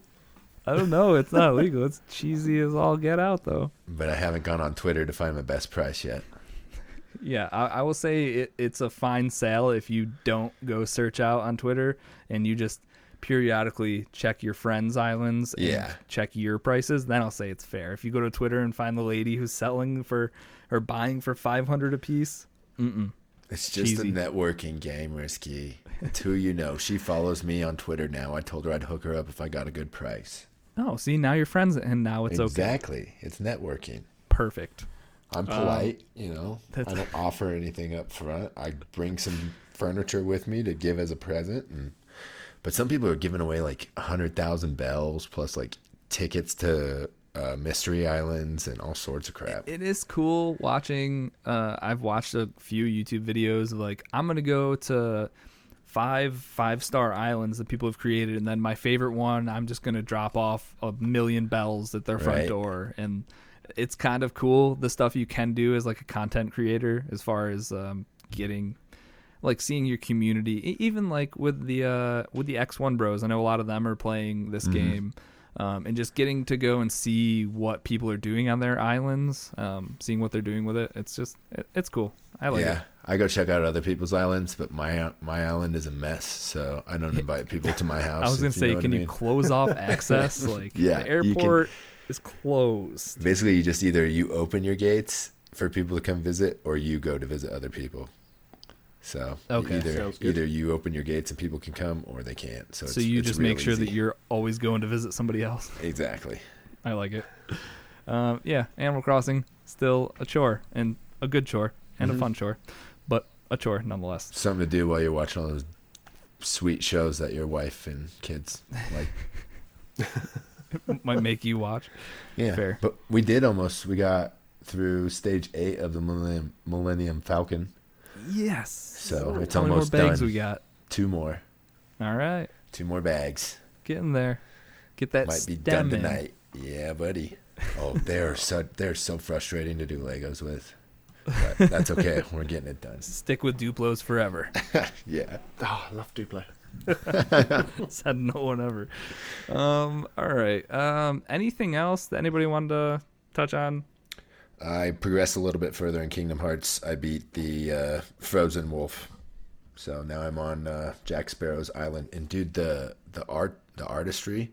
I don't know. It's not illegal. It's cheesy as all get out, though. But I haven't gone on Twitter to find my best price yet. Yeah, I, I will say it, it's a fine sale if you don't go search out on Twitter and you just periodically check your friends' islands and Yeah. check your prices. Then I'll say it's fair. If you go to Twitter and find the lady who's selling for or buying for five hundred a piece, mm-mm. It's just Cheesy. a networking game, Risky. It's who you know. She follows me on Twitter now. I told her I'd hook her up if I got a good price. Oh, see, now you're friends, and now it's okay. exactly. It's networking. Perfect. I'm polite, you know. I don't offer anything up front. I bring some furniture with me to give as a present, and but some people are giving away like a hundred thousand bells plus like tickets to uh, mystery islands and all sorts of crap. It is cool watching. Uh, I've watched a few YouTube videos of like I'm gonna go to five five star islands that people have created, and then my favorite one, I'm just gonna drop off a million bells at their front Right. door, and it's kind of cool. The stuff you can do as like a content creator as far as um, getting like seeing your community. Even like with the uh with the x1 bros i know a lot of them are playing this game um, and just getting to go and see what people are doing on their islands um, seeing what they're doing with it it's just it, it's cool. I like yeah, it. I go check out other people's islands, but my my island is a mess, so I don't invite people to my house. *laughs* i was gonna you say know can I you close off *laughs* access like Yeah, the you can- airport is closed Basically, you just either you open your gates for people to come visit, or you go to visit other people. So Okay, either either you open your gates and people can come, or they can't. So so it's, you it's just make sure that you're always going to visit somebody else *laughs* exactly. I like it. Um, yeah, Animal Crossing still a chore and a good chore and Mhm. a fun chore, but a chore nonetheless. Something to do while you're watching all those sweet shows that your wife and kids like. *laughs* *laughs* Might make you watch. Yeah, Fair. But we did almost. We got through stage eight of the Millennium Millennium Falcon. Yes. So it's How many more almost bags done. we got? Two more. All right, Two more bags. getting there. Get that Might be done in. tonight. Yeah, buddy. Oh, they're so they're so frustrating to do Legos with. But that's okay. *laughs* We're getting it done. Stick with Duplos forever. *laughs* Yeah. Oh, I love Duplo. *laughs* Said no one ever. Um. All right. Um. Anything else that anybody wanted to touch on? I progressed a little bit further in Kingdom Hearts. I beat the uh, Frozen Wolf. So now I'm on uh, Jack Sparrow's island, and dude, the the art, the artistry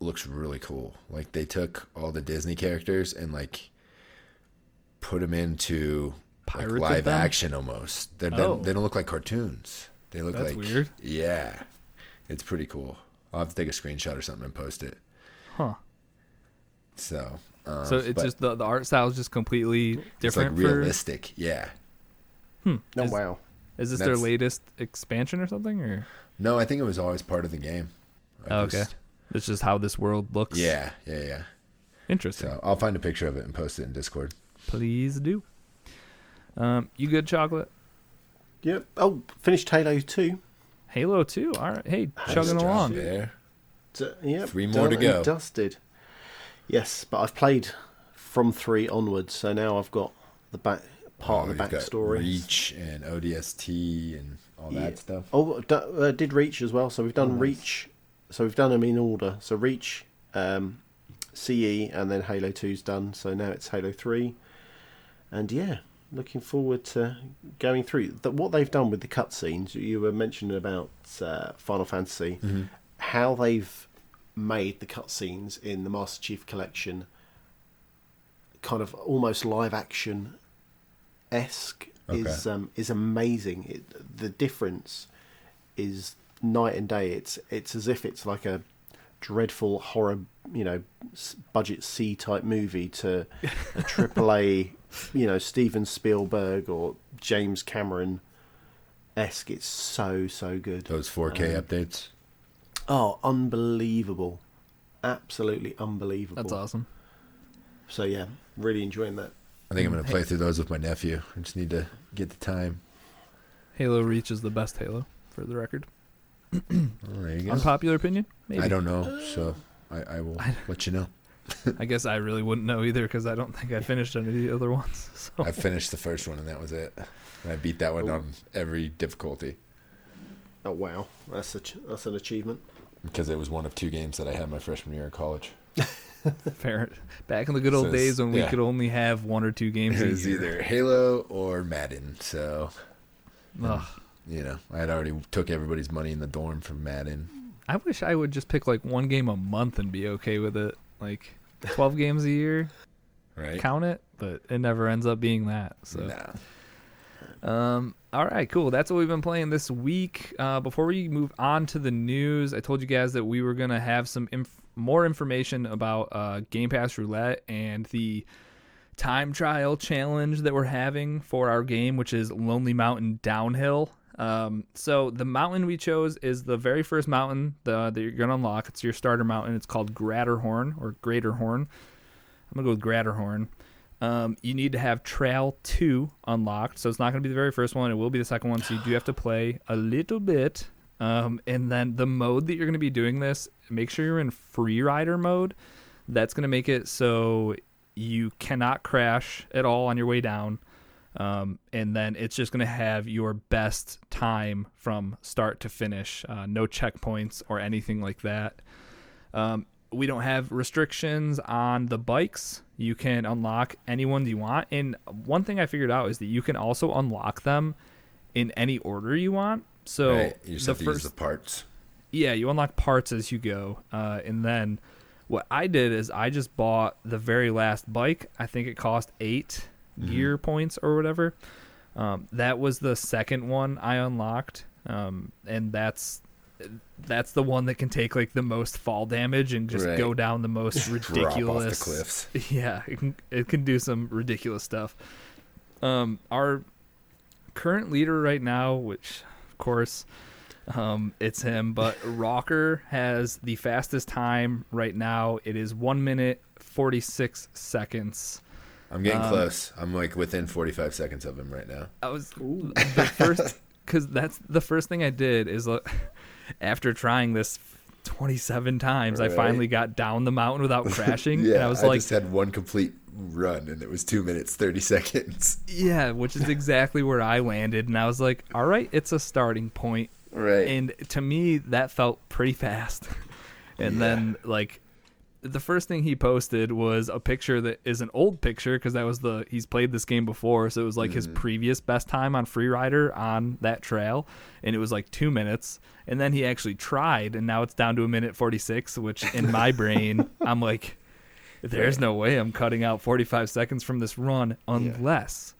looks really cool. Like they took all the Disney characters and like put them into like, live them? action almost. They're, Oh. they don't look like cartoons. They look That's like weird. Yeah, it's pretty cool. I'll have to take a screenshot or something and post it. Huh. So, um, So it's but just the, the art style is just completely different. it's like different. for, realistic. Yeah. Oh Is- wow. is this their latest expansion or something? Or No, I think it was always part of the game. I Oh, okay. just- it's just how this world looks. Yeah, yeah, yeah. Interesting. So I'll find a picture of it and post it in Discord. Please do. Um, you good, chocolate? Yep. Oh, finished Halo 2. Halo two. All right. Hey, chugging along. There. D- yep, Three more to done and go. Dusted. Yes, but I've played from three onwards, so now I've got the back part Oh, of the backstory. Reach and ODST and all Yeah. that stuff. Oh, d- uh, did Reach as well. So we've done Oh, nice. Reach. So we've done them in order. So Reach, um, CE, and then Halo 2's done. So now it's Halo 3. And yeah, looking forward to going through. The, what they've done with the cutscenes, you were mentioning about uh, Final Fantasy, Mm-hmm. how they've made the cutscenes in the Master Chief Collection kind of almost live action esque is um, is amazing. It, the difference is night and day. It's it's as if it's like a dreadful horror, you know, budget C type movie to *laughs* a triple A, you know, Steven Spielberg or James Cameron esque. It's so so good. Those 4K Um, updates. Oh, unbelievable! Absolutely unbelievable. That's awesome. So yeah, really enjoying that. I think I'm going to play through those with my nephew. I just need to get the time. Halo Reach is the best Halo, for the record. *clears throat* Oh, there you go. Unpopular opinion? Maybe. I don't know, so *gasps* I, I will let you know. I guess I really wouldn't know either because I don't think I finished any of the other ones. *laughs* So I finished the first one and that was it. And I beat that one Oh. on every difficulty Oh wow, that's a ch- that's an achievement. because it was one of two games that I had my freshman year in college. *laughs* fair. Back in the good old So days when we yeah. could only have one or two games. It a was year. either Halo or Madden. So, Ugh. you know, I had already took everybody's money in the dorm from Madden. I wish I would just pick like one game a month and be okay with it. Like twelve games a year, Right? count it, but it never ends up being that. So. Nah. Um. All right. Cool. That's what we've been playing this week. Uh, before we move on to the news, I told you guys that we were gonna have some inf- more information about uh, Game Pass Roulette and the time trial challenge that we're having for our game, which is Lonely Mountain Downhill. Um, so the mountain we chose is the very first mountain the, that you're gonna unlock. It's your starter mountain. It's called Gratterhorn or Greater Horn. I'm gonna go with Gratterhorn. Um, you need to have Trail 2 unlocked. So it's not going to be the very first one. It will be the second one. So you do have to play a little bit. Um, and then the mode that you're going to be doing this, make sure you're in free rider mode. That's going to make it so you cannot crash at all on your way down. Um, and then it's just going to have your best time from start to finish. Uh, no checkpoints or anything like that. Um, we don't have restrictions on the bikes. You can unlock any ones you want. And one thing I figured out is that you can also unlock them in any order you want. So right. You just the have to first, use the parts. yeah, you unlock parts as you go, uh, and then what I did is I just bought the very last bike. I think it cost 8 gear points or whatever. Um, that was the second one I unlocked, um, and that's that's the one that can take like the most fall damage and just Right. go down the most *laughs* off the ridiculous cliffs. *laughs* yeah, it can, it can do some ridiculous stuff. Um, our current leader right now, which of course, um, it's him, but *laughs* Rocker has the fastest time right now. It is one minute forty six seconds. I'm getting Um, close. I'm like within 45 seconds of him right now. I was the first because that's the first thing I did is look *laughs* after trying this. 27 times I finally got down the mountain without *laughs* crashing Yeah, and I was like just had one complete run, and it was two minutes 30 seconds. Yeah, which is *laughs* exactly where I landed, and I was like, "All right, it's a starting point." Right. And to me, that felt pretty fast. And Yeah. then, like, the first thing he posted was a picture that is an old picture because that was the he's played this game before, so it was like his mm-hmm. previous best time on Freerider on that trail, and it was like two minutes, and then he actually tried, and now it's down to a minute forty six, which in my *laughs* brain I'm like, there's no way I'm cutting out forty five seconds from this run unless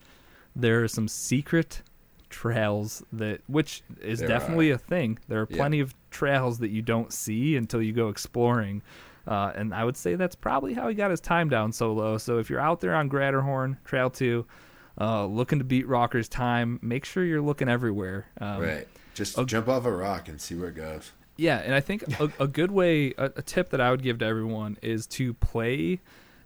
there are some secret trails that which is There definitely are. a thing. There are Yeah. plenty of trails that you don't see until you go exploring. Uh, and I would say that's probably how he got his time down so low. So if you're out there on Gratterhorn Trail 2, uh, looking to beat Rocker's time, make sure you're looking everywhere. Um, right. Just a- jump off a rock and see where it goes. yeah, and I think a, a good way, a, a tip that I would give to everyone is to play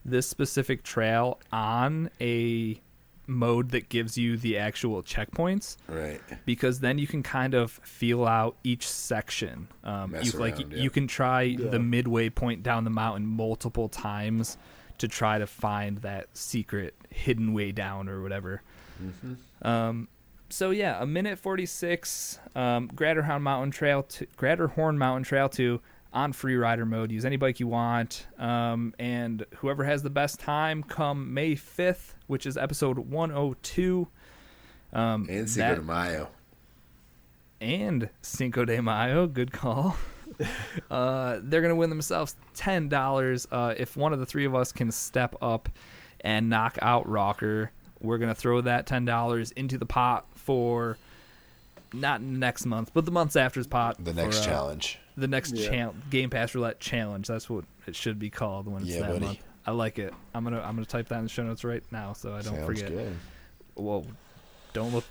this specific trail on a mode that gives you the actual checkpoints Right. because then you can kind of feel out each section. Um, Mess you like yeah. you can try Yeah. the midway point down the mountain multiple times to try to find that secret hidden way down or whatever. Mm-hmm. Um, so yeah, a minute forty six. Um, Gratterhorn Mountain Trail, to, Gratterhorn Mountain Trail two on free rider mode. Use any bike you want, um, and whoever has the best time come May fifth, which is episode one hundred two. Um, And Cinco that- de Mayo. and Cinco de Mayo. Good call. *laughs* uh, they're gonna win themselves ten dollars. Uh, if one of the three of us can step up and knock out Rocker, we're gonna throw that ten dollars into the pot for not next month, but the months after's pot. The for, next uh, challenge. The next Yeah. chal- Game Pass Roulette challenge. That's what it should be called when it's Yeah, that buddy. month. I like it. I'm gonna I'm gonna type that in the show notes right now so I don't Sounds forget. good. Whoa, don't look.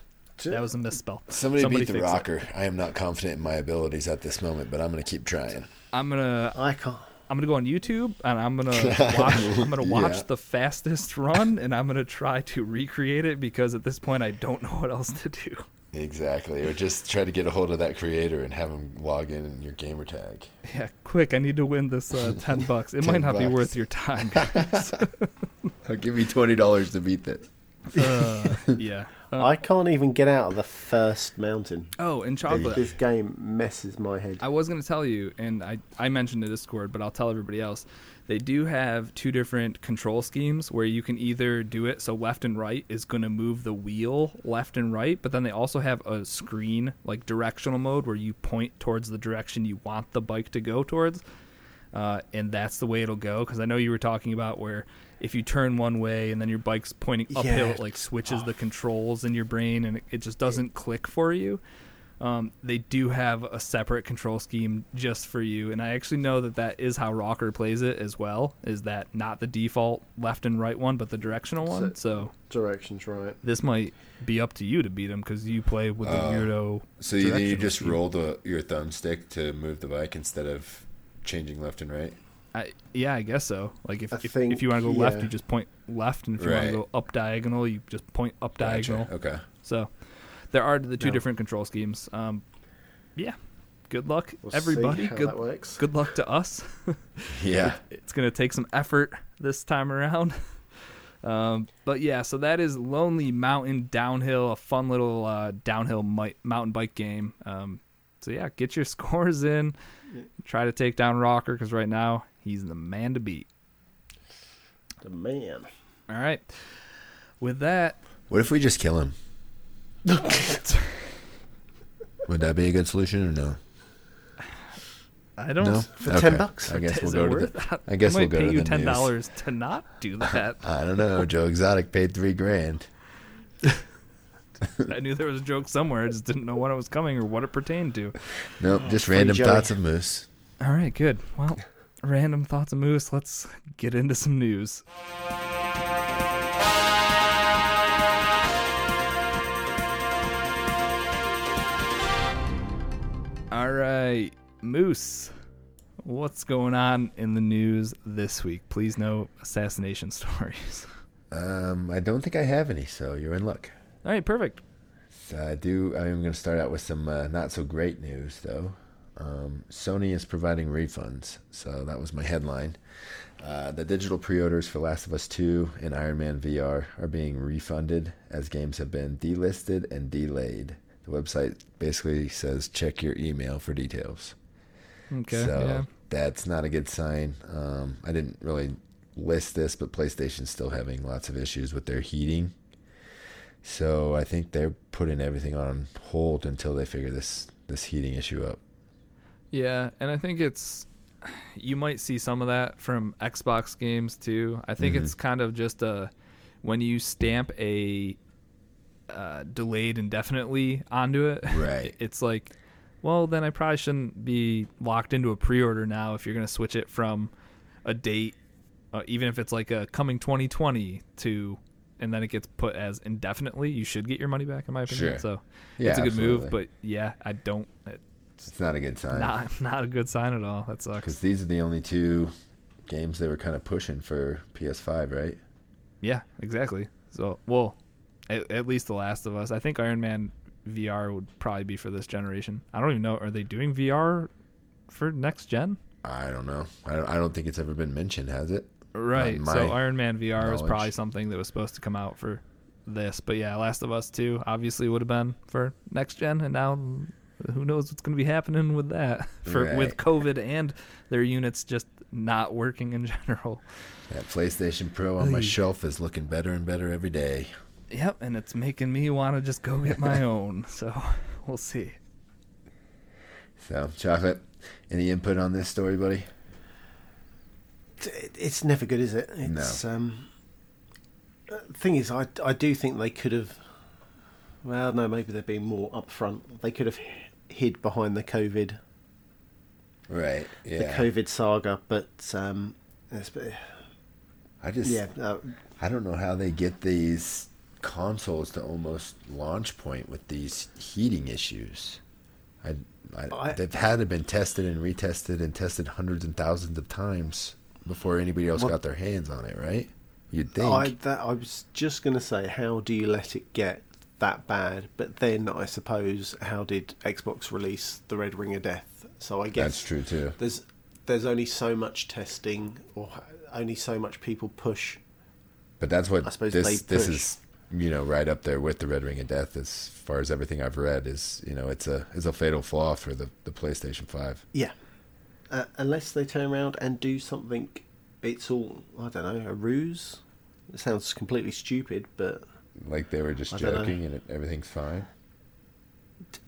That was a misspell. Somebody, beat the fix it. Rocker. I am not confident in my abilities at this moment, but I'm going to keep trying. I'm gonna I can't. I'm gonna go on YouTube and I'm gonna *laughs* watch. I'm gonna watch Yeah. the fastest run and I'm gonna try to recreate it because at this point I don't know what else to do. Exactly. Or just try to get a hold of that creator and have him log in in your gamer tag. Yeah, quick! I need to win this uh, *laughs* ten bucks. It 10 might not be worth your time, guys. I'll *laughs* give you $20 to beat that. uh, yeah. *laughs* Uh, I can't even get out of the first mountain. oh, and chocolate. This game messes my head. I was going to tell you, and I, I mentioned the Discord, but I'll tell everybody else. They do have two different control schemes where you can either do it so left and right is going to move the wheel left and right, but then they also have a screen, like directional mode, where you point towards the direction you want the bike to go towards. Uh, and that's the way it'll go. Because I know you were talking about where if you turn one way and then your bike's pointing uphill, Yeah. it like switches the controls in your brain and it, it just doesn't click for you um, they do have a separate control scheme just for you and i actually know that that is how Rocker plays it as well is that not the default left and right one but the directional one so Directions right. this might be up to you to beat him because you play with the Oh. weirdo So you, then you just scheme. roll the, your thumbstick to move the bike instead of changing left and right? I, yeah i guess so like if, if, think, if you want to go left you just point left and if you want to go up diagonal you just point up Gotcha. diagonal Okay. so there are the two No. different control schemes um, yeah good luck We'll everybody see how good that works. good luck to us *laughs* Yeah. it's going to take some effort this time around. *laughs* Um, but yeah, so that is Lonely Mountain Downhill, a fun little uh, downhill mi- mountain bike game. Um, so yeah, get your *laughs* scores in. Try to take down Rocker because right now he's the man to beat. The man. All right. With that, What if we just kill him? *laughs* Would that be a good solution or no? I don't. No. For 10 bucks? I guess we'll go to the. that? I guess we'll go pay to you the ten dollars to not do *laughs* that. I don't know. Joe Exotic paid three grand. *laughs* I knew there was a joke somewhere. I just didn't know when it was coming or what it pertained to. Nope, oh, just random Joey. thoughts of Moose. All right, good. Well, random thoughts of Moose. Let's get into some news. All right, Moose. What's going on in the news this week? Please no assassination *laughs* stories. Um, I don't think I have any, so you're in luck. All right, perfect. So I do. I'm going to start out with some uh, not so great news, though. Um, Sony is providing refunds, so that was my headline. Uh, the digital pre-orders for Last of Us 2 and Iron Man VR are being refunded as games have been delisted and delayed. The website basically says check your email for details. Okay. so yeah. that's not a good sign. Um, I didn't really list this, but PlayStation's still having lots of issues with their heating. So I think they're putting everything on hold until they figure this this heating issue up. Yeah, and I think it's you might see some of that from Xbox games too. I think Mhm. it's kind of just a when you stamp a uh, delayed indefinitely onto it. Right. *laughs* It's like, well, then I probably shouldn't be locked into a pre-order now if you're going to switch it from a date, uh, even if it's like a coming 2020 to, and then it gets put as indefinitely. You should get your money back, in my opinion. Sure. So Yeah, it's a good move, but yeah, I don't. It, It's not a good sign. not *laughs* not a good sign at all. That sucks. Because these are the only two games they were kind of pushing for PS5, right? Yeah, exactly. So, well, at, at least The Last of Us. I think Iron Man VR would probably be for this generation. I don't even know. Are they doing VR for next gen? I don't know. I don't, I don't think it's ever been mentioned, has it? Right. So Iron Man VR was probably something that was supposed to come out for this. But yeah, Last of Us 2 obviously would have been for next gen, and now who knows what's going to be happening with that *laughs* for with COVID and their units just not working in general. That PlayStation Pro on my shelf is looking better and better every day. Yep, and it's making me want to just go get my *laughs* own. So we'll see. So, chocolate. Any input on this story, buddy? It's never good, is it? It's, Um, uh, thing is, I, I do think they could have. Well, no, maybe they're being more upfront. They could have hid behind the COVID, Right. Yeah. the COVID saga, but um, it's, I just. yeah, uh, I don't know how they get these consoles to almost launch point with these heating issues. I, I, oh, I- they've had to been tested and retested and tested hundreds and thousands of times before anybody else Well- got their hands on it, right? You'd oh, think. I that I was just going to say, how do you let it get that bad? But then I suppose, how did Xbox release the Red Ring of Death? So I guess That's true too. There's there's only so much testing, or only so much people push. But that's what I suppose this they this is you know right up there with the Red Ring of Death as far as everything I've read is you know it's a is a fatal flaw for the the PlayStation Five. Yeah, uh, unless they turn around and do something, it's all I don't know a ruse. It sounds completely stupid, but Like they were just I joking and it, everything's fine.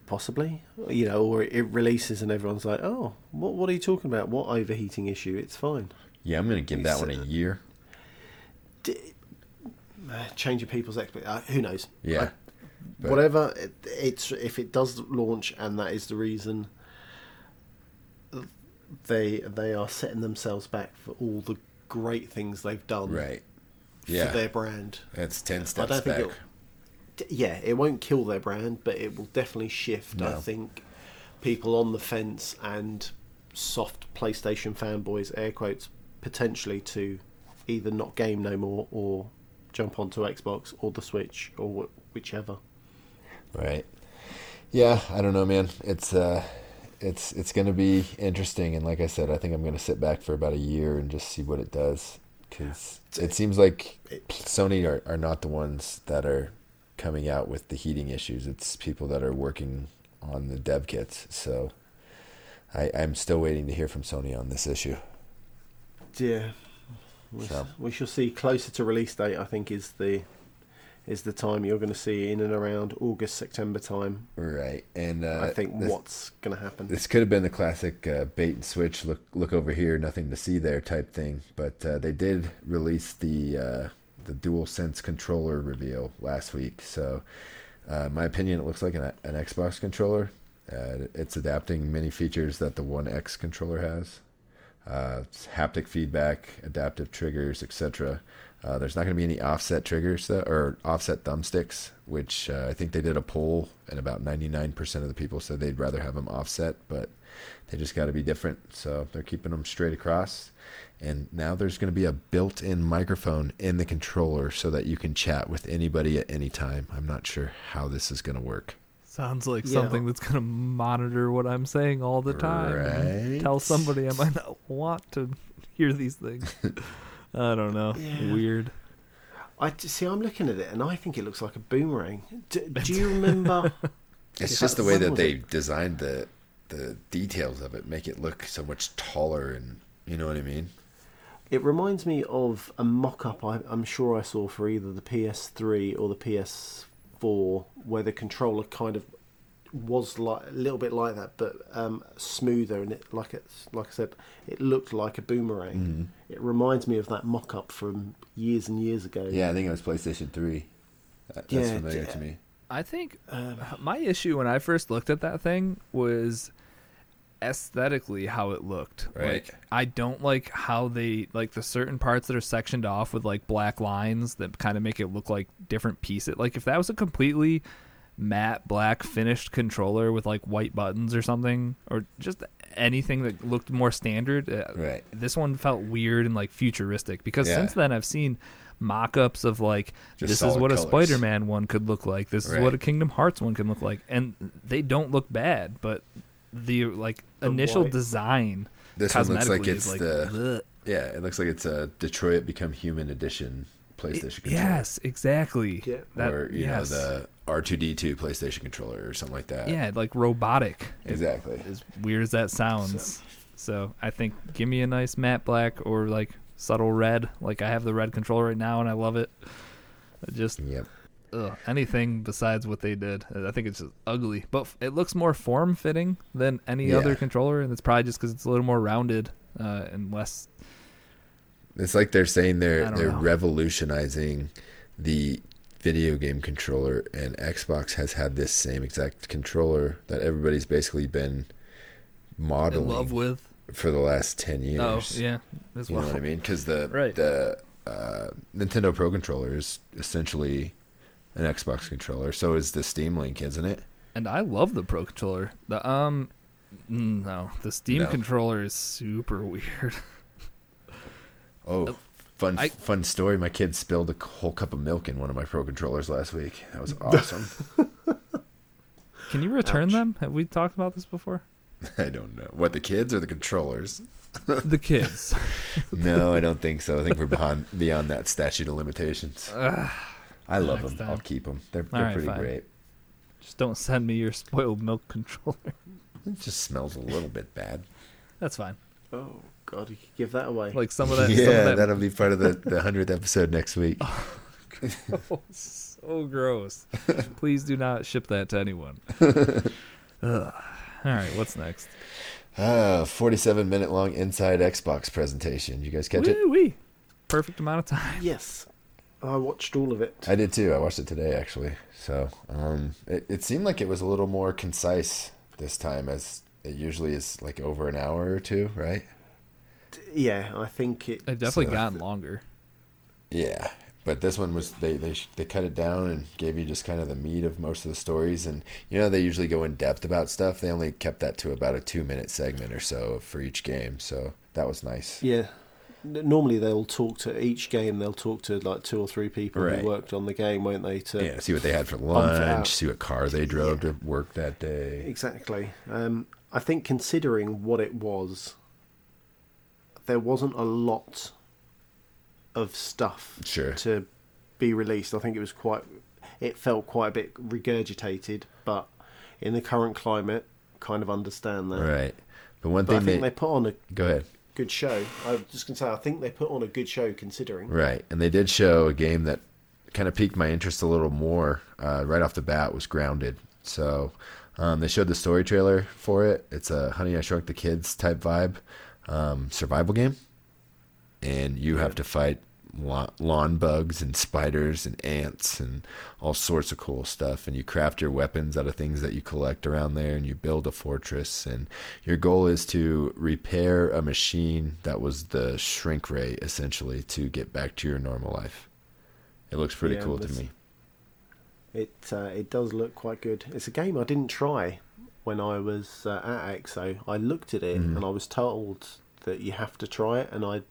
possibly, you know, or it releases and everyone's like, "Oh, what what are you talking about? What overheating issue? It's fine." Yeah, I'm gonna give that It's, one a uh, year. D- changing people's expectations. Uh, who knows? Yeah. I- whatever it, it's if it does launch and that is the reason they they are setting themselves back for all the great things they've done Right. for Yeah. their brand. That's ten I steps don't think back. Yeah, it won't kill their brand, but it will definitely shift. I think people on the fence and soft PlayStation fanboys, air quotes, potentially to either not game no more or jump onto Xbox or the Switch or wh- whichever. Right. Yeah, I don't know, man. It's uh it's it's going to be interesting and like I said, I think I'm going to sit back for about a year and just see what it does cuz it seems like Sony are, are not the ones that are coming out with the heating issues. It's people that are working on the dev kits. So I I'm still waiting to hear from Sony on this issue. Yeah, we, So. we shall see. Closer to release date, I think is the is the time you're going to see in and around August September time. Right. And uh I think this- what's going to happen. This could have been the classic uh, bait and switch. Look, look over here, nothing to see there type thing. But uh, they did release the uh, the Dual Sense controller reveal last week. So, uh, my opinion, it looks like an, an Xbox controller. Uh, it's adapting many features that the One X controller has. Uh, haptic feedback, adaptive triggers, etc. Uh, there's not going to be any offset triggers though, or offset thumbsticks, which uh, I think they did a poll, and about 99% of the people said they'd rather have them offset, but they just got to be different. So they're keeping them straight across. And now there's going to be a built-in microphone in the controller so that you can chat with anybody at any time. I'm not sure how this is going to work. Sounds like Yeah. something that's gonna monitor what I'm saying all the time. Right. Tell somebody I might not want to hear these things. *laughs* I don't know. Yeah. Weird. I see. I'm looking at it, and I think it looks like a boomerang. Do, *laughs* do you remember? It's just the way that they it? designed the the details of it make it look so much taller, and you know what I mean. It reminds me of a mock-up I, I'm sure I saw for either the PS3 or the PS4, where the controller kind of was like a little bit like that, but um, smoother, and it like it, like I said, it looked like a boomerang. Mm-hmm. It reminds me of that mock-up from years and years ago. Yeah, I think it was PlayStation Three. That, that's Yeah, familiar yeah. to me. I think Um, my issue when I first looked at that thing was aesthetically how it looked. Right. Like I don't like how they like the certain parts that are sectioned off with like black lines that kind of make it look like different pieces. Like if that was a completely matte black finished controller with like white buttons or something or just anything that looked more standard. uh, Right. This one felt weird and like futuristic because Yeah. since then I've seen mock-ups of like Just this is what a. Spider-Man one could look like. This is what a Kingdom Hearts one can look like, and they don't look bad. But the like The initial white- design, This one looks like it's like, the ugh. yeah. It looks like it's a Detroit Become Human edition PlayStation controller. yes, exactly. Yeah. That- or you yes. know the R two D two PlayStation controller or something like that. yeah, like robotic. exactly. As weird as that sounds. So I think give me a nice matte black or like subtle red. Like I have the red controller right now and I love it. I just Yep. Ugh, anything besides what they did. I think it's just ugly, but f- it looks more form fitting than any Yeah. other controller, and it's probably just because it's a little more rounded uh, and less. It's like they're saying they're they're know. revolutionizing the video game controller, and Xbox has had this same exact controller that everybody's basically been In modeling love with. for the last ten years. Oh yeah, as well. You know what I mean? Because the *laughs* Right. the uh, Nintendo Pro controller is essentially an Xbox controller. So is the Steam Link, isn't it? And I love the Pro controller. The um, mm, no, the Steam No. controller is super weird. *laughs* Oh, fun I- fun story. My kid spilled a whole cup of milk in one of my Pro controllers last week. That was *laughs* awesome. Can you return Ouch. them? Have we talked about this before? *laughs* I don't know what the kids or the controllers. the kids. No, I don't think so. I think we're beyond beyond that statute of limitations. Ugh, I love them. time. I'll keep them. They're, they're right, pretty fine. great. just don't send me your spoiled milk controller. *laughs* It just smells a little bit bad. That's fine. oh God, you could give that away. Like some of that. *laughs* some yeah, of that that'll be part of the the hundredth episode next week. *laughs* Oh, so gross. Please do not ship that to anyone. Ugh. All right, what's next? Ah, 47 minute long inside Xbox presentation. You guys catch it? Wee-wee. Perfect amount of time. yes, I watched all of it. I did too. I watched it today actually. So um, it, it seemed like it was a little more concise this time, as it usually is like over an hour or two, right? Yeah, I think it. They've definitely So- gotten longer. Yeah, but this one was they they they cut it down and gave you just kind of the meat of most of the stories, and you know they usually go in depth about stuff. They only kept that to about a two minute segment or so for each game, so that was nice. Yeah. Normally they'll talk to each game. They'll talk to like two or three people Right. who worked on the game, won't they? To Yeah, see what they had for lunch, see what car they drove to work that day. Exactly. Um, I think considering what it was, there wasn't a lot of stuff Sure. to be released. I think it was quite. It felt quite a bit regurgitated, but in the current climate, kind of understand that. Right. But one But I thing think they, they put on a go ahead. Good show. I was just gonna say, I think they put on a good show considering. Right, and they did show a game that kind of piqued my interest a little more uh, right off the bat. Was Grounded. So um, they showed the story trailer for it. It's a Honey I Shrunk the Kids type vibe um, survival game, and you have to fight lawn bugs and spiders and ants and all sorts of cool stuff. And you craft your weapons out of things that you collect around there, and you build a fortress. And your goal is to repair a machine that was the shrink ray, essentially, to get back to your normal life. It looks pretty Yeah, cool to me. It uh, it does look quite good. It's a game I didn't try when I was uh, at EXO. I looked at it Mhm. and I was told that you have to try it, and I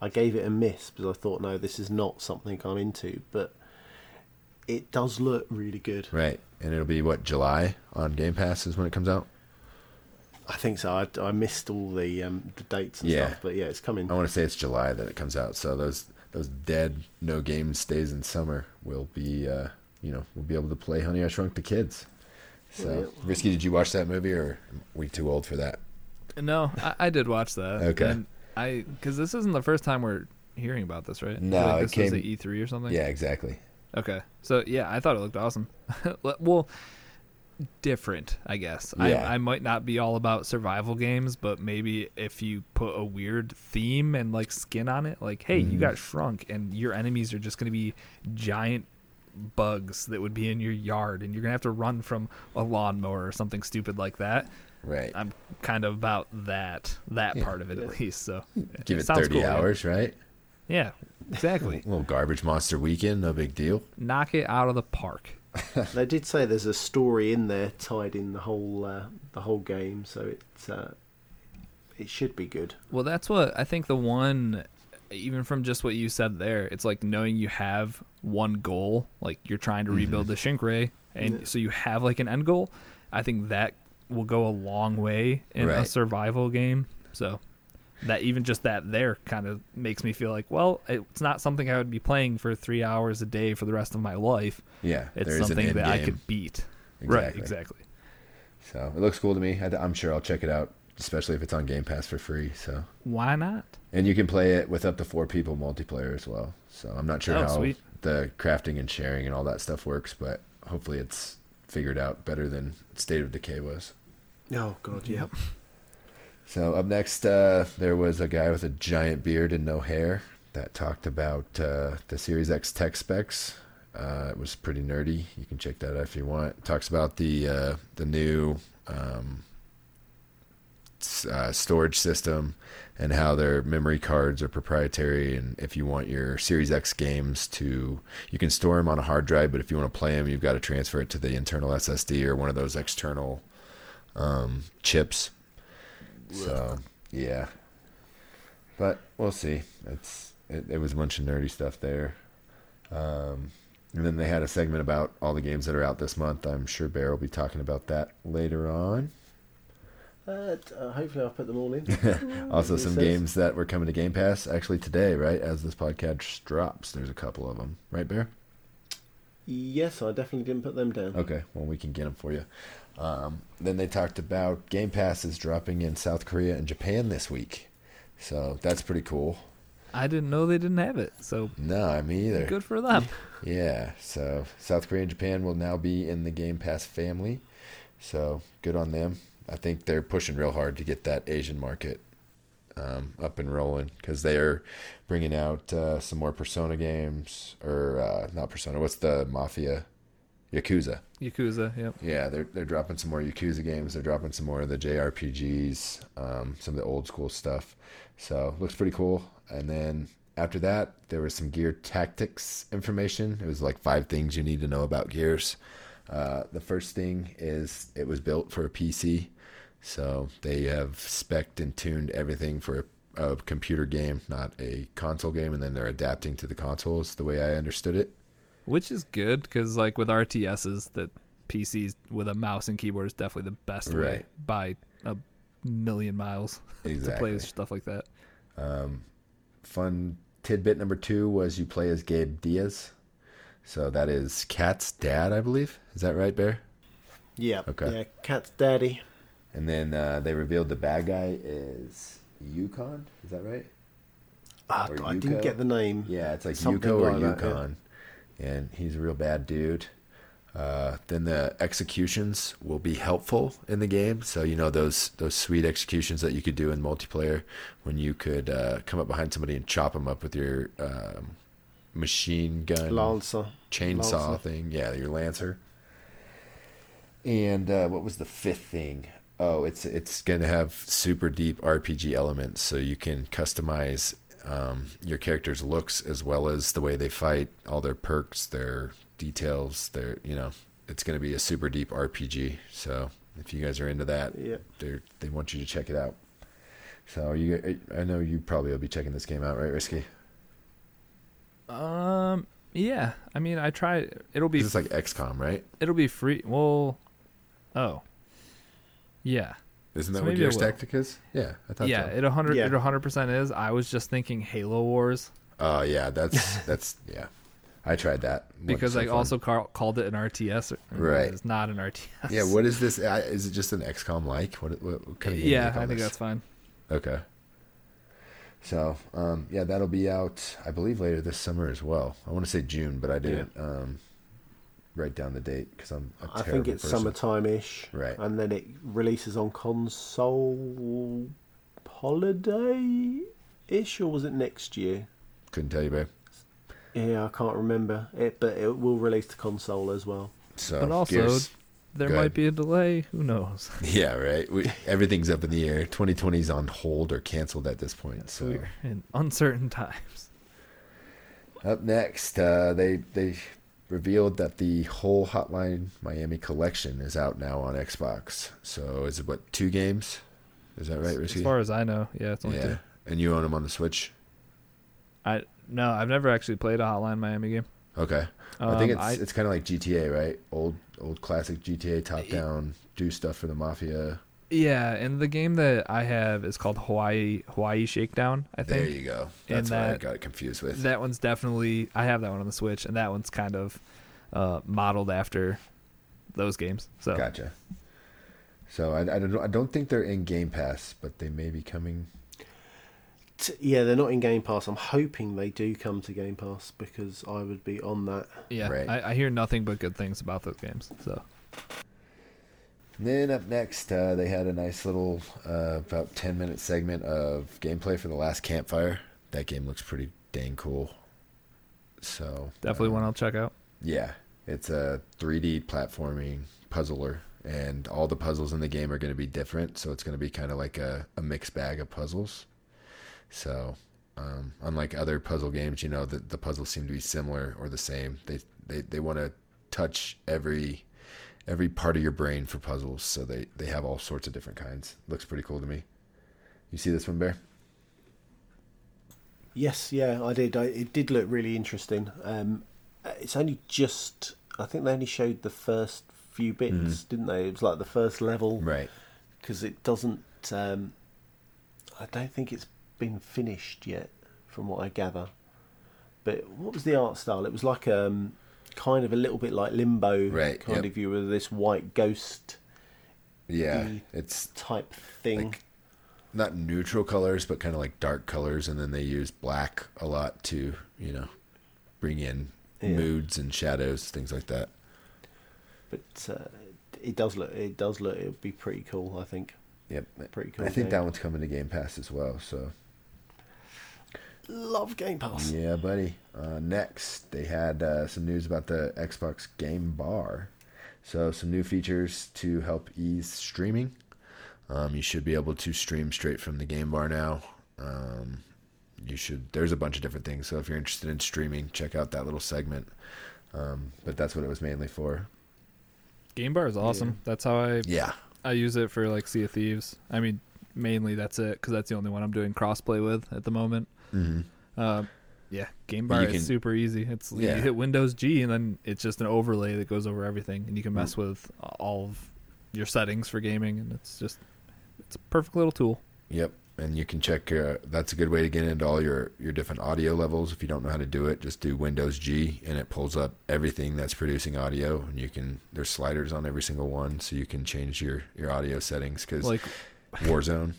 I gave it a miss because I thought no, this is not something I'm into. But it does look really good. Right, and it'll be what July on Game Pass is when it comes out. I think so. I, I missed all the um, the dates and Yeah. stuff, but yeah, it's coming. I want to say it's July that it comes out. So those those dead no game stays in summer will be uh, you know we'll be able to play Honey I Shrunk the Kids. So, Risky, did you watch that movie, or are we too old for that? No, I, I did watch that. Okay. And I because this isn't the first time we're hearing about this, right? No, like it this was came- at E3 or something. Yeah, exactly. Okay. So yeah, I thought it looked awesome. *laughs* well, different, I guess. Yeah. I, I might not be all about survival games, but maybe if you put a weird theme and like skin on it, like hey, Mm-hmm. you got shrunk, and your enemies are just going to be giant bugs that would be in your yard, and you're gonna have to run from a lawnmower or something stupid like that. Right. I'm kind of about that that Yeah. part of it at least. So Give it sounds 30 cool, man. hours, right? Yeah, exactly. A *laughs* little garbage monster weekend, no big deal. Knock it out of the park. *laughs* They did say there's a story in there tied in the whole uh, the whole game, so it uh, it should be good. Well, that's what I think the one, even from just what you said there, it's like knowing you have one goal, like you're trying to rebuild the shrink ray, and Yeah. so you have like an end goal. I think that will go a long way in a survival game. So that even just that there kind of makes me feel like, well, it's not something I would be playing for three hours a day for the rest of my life. Yeah, It's there is an something that I could beat. Right, Exactly. exactly. So it looks cool to me. I, I'm sure I'll check it out, especially if it's on Game Pass for free. So Why not? and you can play it with up to four people multiplayer as well. So I'm not sure Oh, how sweet. the crafting and sharing and all that stuff works, but hopefully it's figured out better than State of Decay was. Oh God, yeah. So up next, uh, there was a guy with a giant beard and no hair that talked about uh, the Series X tech specs. Uh, it was pretty nerdy. You can check that out if you want. talks about the uh, the new um, uh, storage system and how their memory cards are proprietary. And if you want your Series X games to, you can store them on a hard drive, but if you want to play them, you've got to transfer it to the internal SSD or one of those external um, chips. So yeah, but we'll see. It's it, it was a bunch of nerdy stuff there. Um, and then they had a segment about all the games that are out this month. I'm sure Bear will be talking about that later on. Uh, uh, hopefully, I'll put them all in. *laughs* Also, some says. games that were coming to Game Pass actually today, right? As this podcast drops, there's a couple of them, right, Bear? Yes, I definitely didn't put them down. Okay, well, we can get them for you. Um, then they talked about Game Pass is dropping in South Korea and Japan this week. So that's pretty cool. I didn't know they didn't have it. So No, me either. good for them. *laughs* Yeah, so South Korea and Japan will now be in the Game Pass family. So good on them. I think they're pushing real hard to get that Asian market um, up and rolling because they are bringing out uh, some more Persona games, or uh, not Persona. What's the Mafia? Yakuza. Yakuza. Yep. Yeah, they're they're dropping some more Yakuza games. They're dropping some more of the JRPGs, um, some of the old school stuff. So looks pretty cool. And then after that, there was some Gears Tactics information. It was like five things you need to know about Gears. Uh, the first thing is it was built for a PC, so they have spec'd and tuned everything for a, a computer game, not a console game, and then they're adapting to the consoles the way I understood it. Which is good because, like with RTSs, that PCs with a mouse and keyboard is definitely the best way by a million miles *laughs* to Exactly. play stuff like that. fun tidbit number two was you play as Gabe Diaz. So that is Cat's dad, I believe. Is that right, Bear? Yeah. Okay. Yeah, Cat's daddy. And then uh, they revealed the bad guy is Ukkon. Is that right? Ah, Or I didn't get the name. Yeah, it's like Something Yuko or like. Ukkon. And he's a real bad dude. Uh, then the executions will be helpful in the game. So you know those those sweet executions that you could do in multiplayer when you could uh, come up behind somebody and chop them up with your um, machine gun Lancer. chainsaw Lancer. thing. Yeah, your lancer. And uh, what was the fifth thing? Oh, it's it's going to have super deep RPG elements, so you can customize um, your character's looks as well as the way they fight, all their perks, their details. Their you know, it's going to be a super deep RPG. So if you guys are into that, Yeah. they they want you to check it out. So you, I know you probably will be checking this game out, right, Risky? Um. Yeah. I mean, I try. It'll be. This is like XCOM, right? it'll be free. Well. Oh. Yeah. Isn't that So what maybe I Gears will. Tactic is? Yeah, I thought Yeah. so. It a hundred. Yeah. It a hundred percent is. I was just thinking Halo Wars. Oh yeah, that's *laughs* that's yeah. I tried that because so I fun. also ca- called it an RTS. Right. It's not an RTS. Yeah, what is this? Uh, Is it just an XCOM like? What, what, what kind of game? Yeah, I think this? that's fine. Okay. So, um, yeah, that'll be out, I believe, later this summer as well. I want to say June, but I didn't um, write down the date because I'm. I think it's person. summertime ish. Right. And then it releases on console holiday ish, or was it next year? Couldn't tell you, babe. Yeah, I can't remember it, but it will release to console as well. So, But also, Gears- there Go might ahead. be a delay. Who knows? *laughs* *laughs* yeah, right. We, everything's up in the air. 2020 is on hold or canceled at this point. So, We're in uncertain times. Up next, uh, they they revealed that the whole Hotline Miami collection is out now on Xbox. So is it what two games? Is that right, As far as I know, yeah, it's only yeah, two. and you own them on the Switch. I no, I've never actually played a Hotline Miami game. Okay, I think Um, it's it's kind of like GTA, right? Old old classic GTA top down, do stuff for the mafia. Yeah, and the game that I have is called Hawaii Hawaii Shakedown. I think. There you go. And That's what I that- got confused with. that one's definitely I have that one on the Switch, and that one's kind of uh, modeled after those games. So Gotcha. So I, I don't I don't think they're in Game Pass, but they may be coming. T- yeah, they're not in Game Pass. I'm hoping they do come to Game Pass because I would be on that. yeah, Right. I, I hear nothing but good things about those games. So Then up next, uh, they had a nice little uh, about ten minute segment of gameplay for the last campfire. That game looks pretty dang cool. So definitely uh, one I'll check out. Yeah, it's a 3D platforming puzzler, and all the puzzles in the game are going to be different. So it's going to be kind of like a, a mixed bag of puzzles. So um, unlike other puzzle games, you know, the, the puzzles seem to be similar or the same. They they, they want to touch every every part of your brain for puzzles. So they, they have all sorts of different kinds. Looks pretty cool to me. You see this one, Bear? Yes, yeah, I did. I, it did look really interesting. Um, it's only just. I think they only showed the first few bits, didn't they? It was like the first level Right. because it doesn't. Um, I don't think it's been finished yet, from what I gather. But what was the art style? It was like um, kind of a little bit like Limbo Right, kind yep. of view with this white ghost Yeah, it's type thing. Like- not neutral colors, but kind of like dark colors, and then they use black a lot to, you know, bring in Yeah. moods and shadows, things like that. but uh, it does look. It does look. It would be pretty cool. I think. Yep, Pretty cool I think game. that one's coming to Game Pass as well. So Love Game Pass. yeah, buddy. Uh, next, they had uh, some news about the Xbox Game Bar. So some new features to help ease streaming. Um, you should be able to stream straight from the Game Bar now. Um, you should. There's a bunch of different things. So if you're interested in streaming, check out that little segment. Um, but that's what it was mainly for. Game Bar is awesome. That's how I Yeah. I use it for like Sea of Thieves. I mean, mainly that's it because that's the only one I'm doing crossplay with at the moment. Hmm Uh, yeah, Game Bar you is can- super easy. It's Yeah. you hit Windows G and then it's just an overlay that goes over everything, and you can mess with all of your settings for gaming, and it's just it's a perfect little tool. Yep. And you can check. Uh, that's a good way to get into all your your different audio levels. If you don't know how to do it, just do Windows G, and it pulls up everything that's producing audio. And you can there's sliders on every single one, so you can change your your audio settings. Because Like Warzone,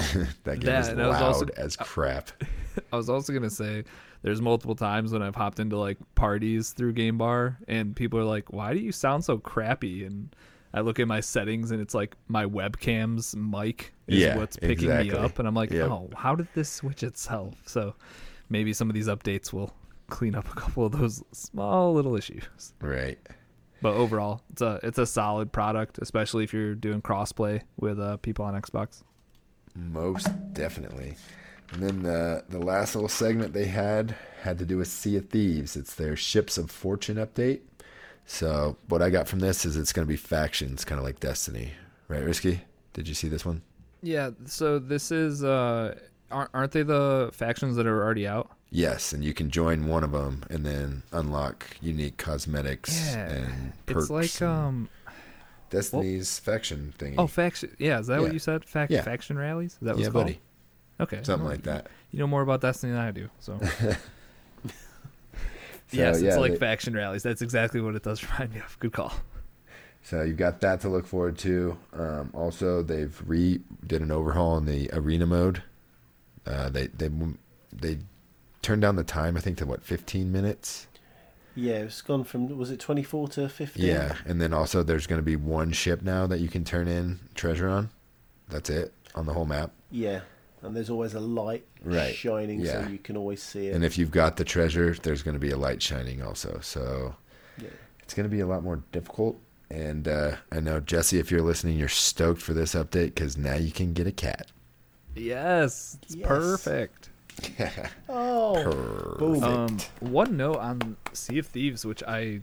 *laughs* that game is That- was loud also- as crap. *laughs* I was also gonna say, there's multiple times when I've hopped into like parties through Game Bar, and people are like, "Why do you sound so crappy?" And I look at my settings, and it's like my webcam's mic is Yeah, what's picking me up, and I'm like, Yep. "Oh, how did this switch itself?" So maybe some of these updates will clean up a couple of those small little issues. Right. But overall, it's a it's a solid product, especially if you're doing crossplay with uh, people on Xbox. Most definitely. And then the the last little segment they had had to do with Sea of Thieves. It's their Ships of Fortune update. So what I got from this is it's going to be factions, kind of like Destiny, right? Risky. Did you see this one? Yeah, so this is uh aren't aren't they the factions that are already out? Yes, and you can join one of them and then unlock unique cosmetics Yeah. and perks. It's like and um Destiny's faction thing. oh faction yeah, is that Yeah. what you said? Fac- Yeah. faction rallies? Is that what yeah, called? buddy, Okay. something well, like that. You know more about Destiny than I do, so *laughs* *laughs* So, yes, yeah, it's like they- faction rallies. That's exactly what it does *laughs* remind me of. Good call. So you've got that to look forward to. Um, also, they've re did an overhaul in the arena mode. Uh, they they they turned down the time I think to what 15 minutes. Yeah, it's gone from was it twenty four to fifteen? Yeah, and then also there's going to be one ship now that you can turn in treasure on. That's it on the whole map. Yeah, and there's always a light Right, shining, yeah. so you can always see it. And if you've got the treasure, there's going to be a light shining also. So yeah. it's going to be a lot more difficult. And uh, I know Jesse, if you're listening, you're stoked for this update because now you can get a cat. Yes, it's Yes. perfect. Oh, boom. Um, one note on Sea of Thieves, which I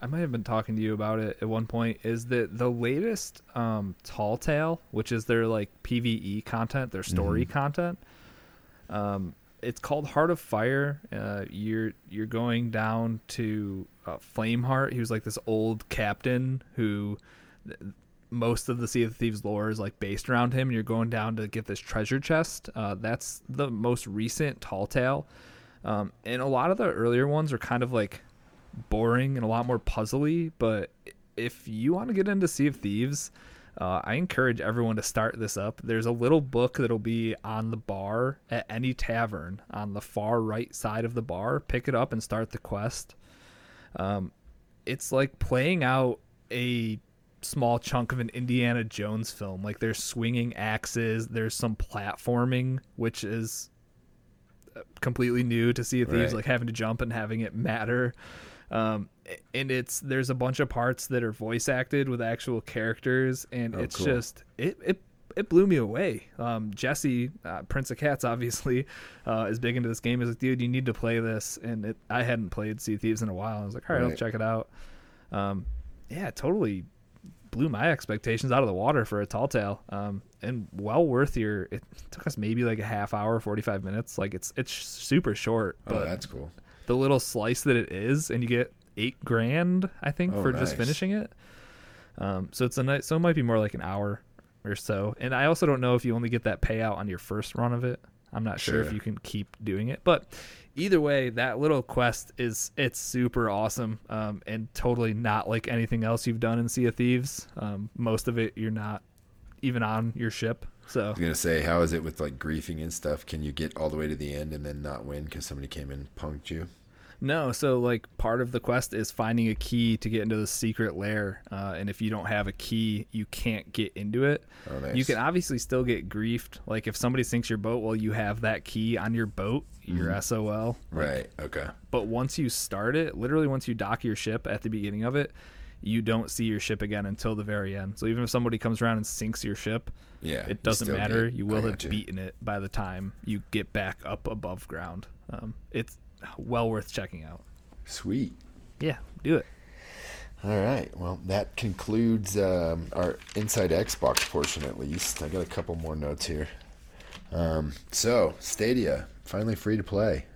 I might have been talking to you about it at one point, is that the latest um, Tall Tale, which is their like PVE content, their story content. Um, it's called Heart of Fire. Uh, you're you're going down to uh, Flameheart. He was like this old captain who most of the Sea of Thieves lore is like based around him. You're going down to get this treasure chest. Uh, that's the most recent Tall Tale. Um, and a lot of the earlier ones are kind of like boring and a lot more puzzly. But if you want to get into Sea of Thieves, uh, I encourage everyone to start this up. There's a little book that'll be on the bar at any tavern on the far right side of the bar. Pick it up and start the quest. Um, it's like playing out a small chunk of an Indiana Jones film. Like there's swinging axes, there's some platforming, which is uh, completely new to Sea of Thieves, Right. like having to jump and having it matter. Um, and it's there's a bunch of parts that are voice acted with actual characters, and Oh, it's cool. just it it it blew me away. Um, Jesse, uh, Prince of Cats, *laughs* obviously, uh, is big into this game. He's like, dude, you need to play this, and it, I hadn't played Sea Thieves in a while. I was like, all right, I'll Right. check it out. Um, yeah, totally blew my expectations out of the water for a tall tale. Um, and well worth your. It took us maybe like a half hour, forty five minutes. Like it's it's super short, Oh, but that's cool. the little slice that it is, and you get eight grand, I think, Oh, for just finishing it. Um, so it's a nice, so it might be more like an hour or so. And I also don't know if you only get that payout on your first run of it. I'm not sure if you can keep doing it, but either way, that little quest is it's super awesome um, and totally not like anything else you've done in Sea of Thieves. Um, most of it you're not even on your ship, so I was gonna say, how is it with like griefing and stuff? Can you get all the way to the end and then not win because somebody came and punked you? No, so like part of the quest is finding a key to get into the secret lair, uh, and if you don't have a key, you can't get into it. Oh, nice. You can obviously still get griefed. Like if somebody sinks your boat, well, you have that key on your boat, you're SOL. Right. Okay. But once you start it, literally once you dock your ship at the beginning of it, you don't see your ship again until the very end. So even if somebody comes around and sinks your ship, Yeah. it doesn't still matter. get- You will have gotcha. beaten it by the time you get back up above ground. Um, it's well worth checking out. Sweet. Yeah, do it. All right. Well, that concludes um, our inside Xbox portion, at least. I got a couple more notes here. Um, so, Stadia finally free to play.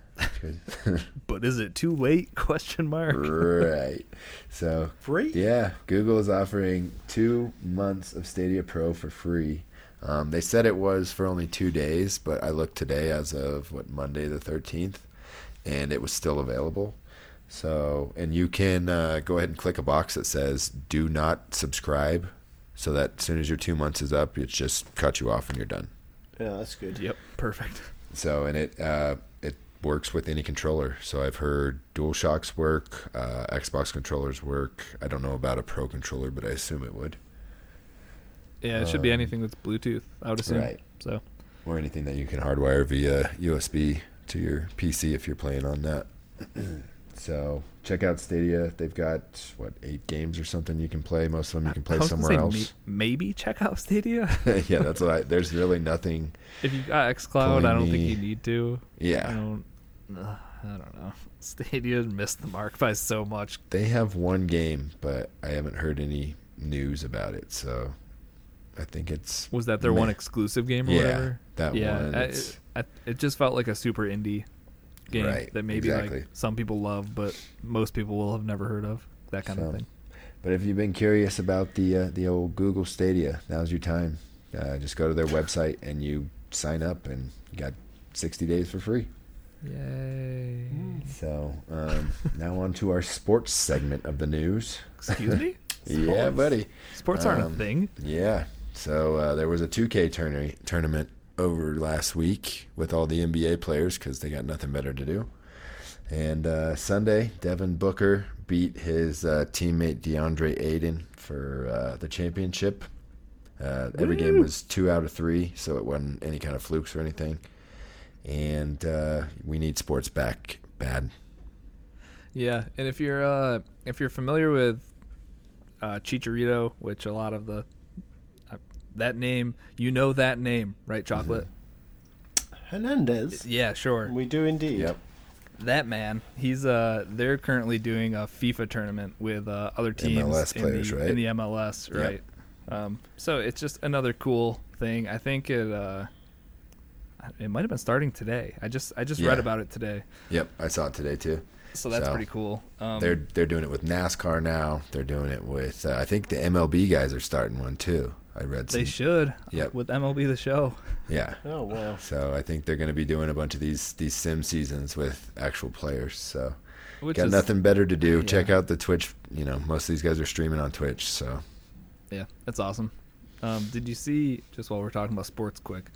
Good. *laughs* But is it too late? *laughs* Question mark. right. So, Free? yeah, Google is offering two months of Stadia Pro for free. Um, they said it was for only two days, but I looked today as of what Monday the thirteenth, and it was still available. So, and you can uh, go ahead and click a box that says "Do not subscribe," so that as soon as your two months is up, it's just cut you off and you're done. Yeah, that's good. Yep, perfect. So, and it uh, it works with any controller. So I've heard DualShocks work, uh, Xbox controllers work. I don't know about a Pro controller, but I assume it would, Yeah, it should be Um, anything that's Bluetooth. I would assume. right. So or anything that you can hardwire via USB to your PC if you're playing on that. *clears throat* so check out Stadia. They've got what eight games or something you can play. Most of them you can play somewhere else. may- maybe check out Stadia. *laughs* yeah, that's what I. There's really nothing. if you got XCloud, I don't think you need to. Yeah. I don't. Uh, I don't know. *laughs* Stadia missed the mark by so much. they have one game, but I haven't heard any news about it. So I think it's Was that their Meh. one exclusive game or Yeah, whatever? that yeah, one, I- it just felt like a super indie game Right, that maybe exactly. like some people love, but most people will have never heard of. That kind So, of thing. But if you've been curious about the uh, the old Google Stadia, now's your time. Uh, just go to their website and you sign up, and you got 60 days for free. Yay! So um, *laughs* now on to our sports segment of the news. Excuse me. *laughs* Yeah, buddy. Sports aren't Um, a thing. Yeah. So uh, there was a 2K tourney, tournament over last week with all the NBA players because they got nothing better to do. And uh, Sunday, Devin Booker beat his uh, teammate Deandre Ayton for uh, the championship. Uh, every game was two out of three, so it wasn't any kind of flukes or anything. And uh, we need sports back bad. Yeah, and if you're uh, if you're familiar with uh, Chicharito, which a lot of the that name, you know that name, right? Chocolate. Hernandez. Yeah, sure. We do indeed. Yep. That man, he's uh, they're currently doing a FIFA tournament with uh, other teams MLS in, players, the, right? in the MLS, Yep. right? Um, so it's just another cool thing. I think it uh, it might have been starting today. I just I just read about it today, Yep, I saw it today too. so that's So, pretty cool. Um, They're they're doing it with NASCAR now. They're doing it with uh, I think the MLB guys are starting one too. I read some. they should Yep. with MLB the show. Yeah. Oh wow. So I think they're going to be doing a bunch of these these sim seasons with actual players. So Which got is, nothing better to do. yeah. Check out the Twitch. You know, most of these guys are streaming on Twitch. So Yeah, that's awesome. Um, did you see just while we're talking about sports, quick?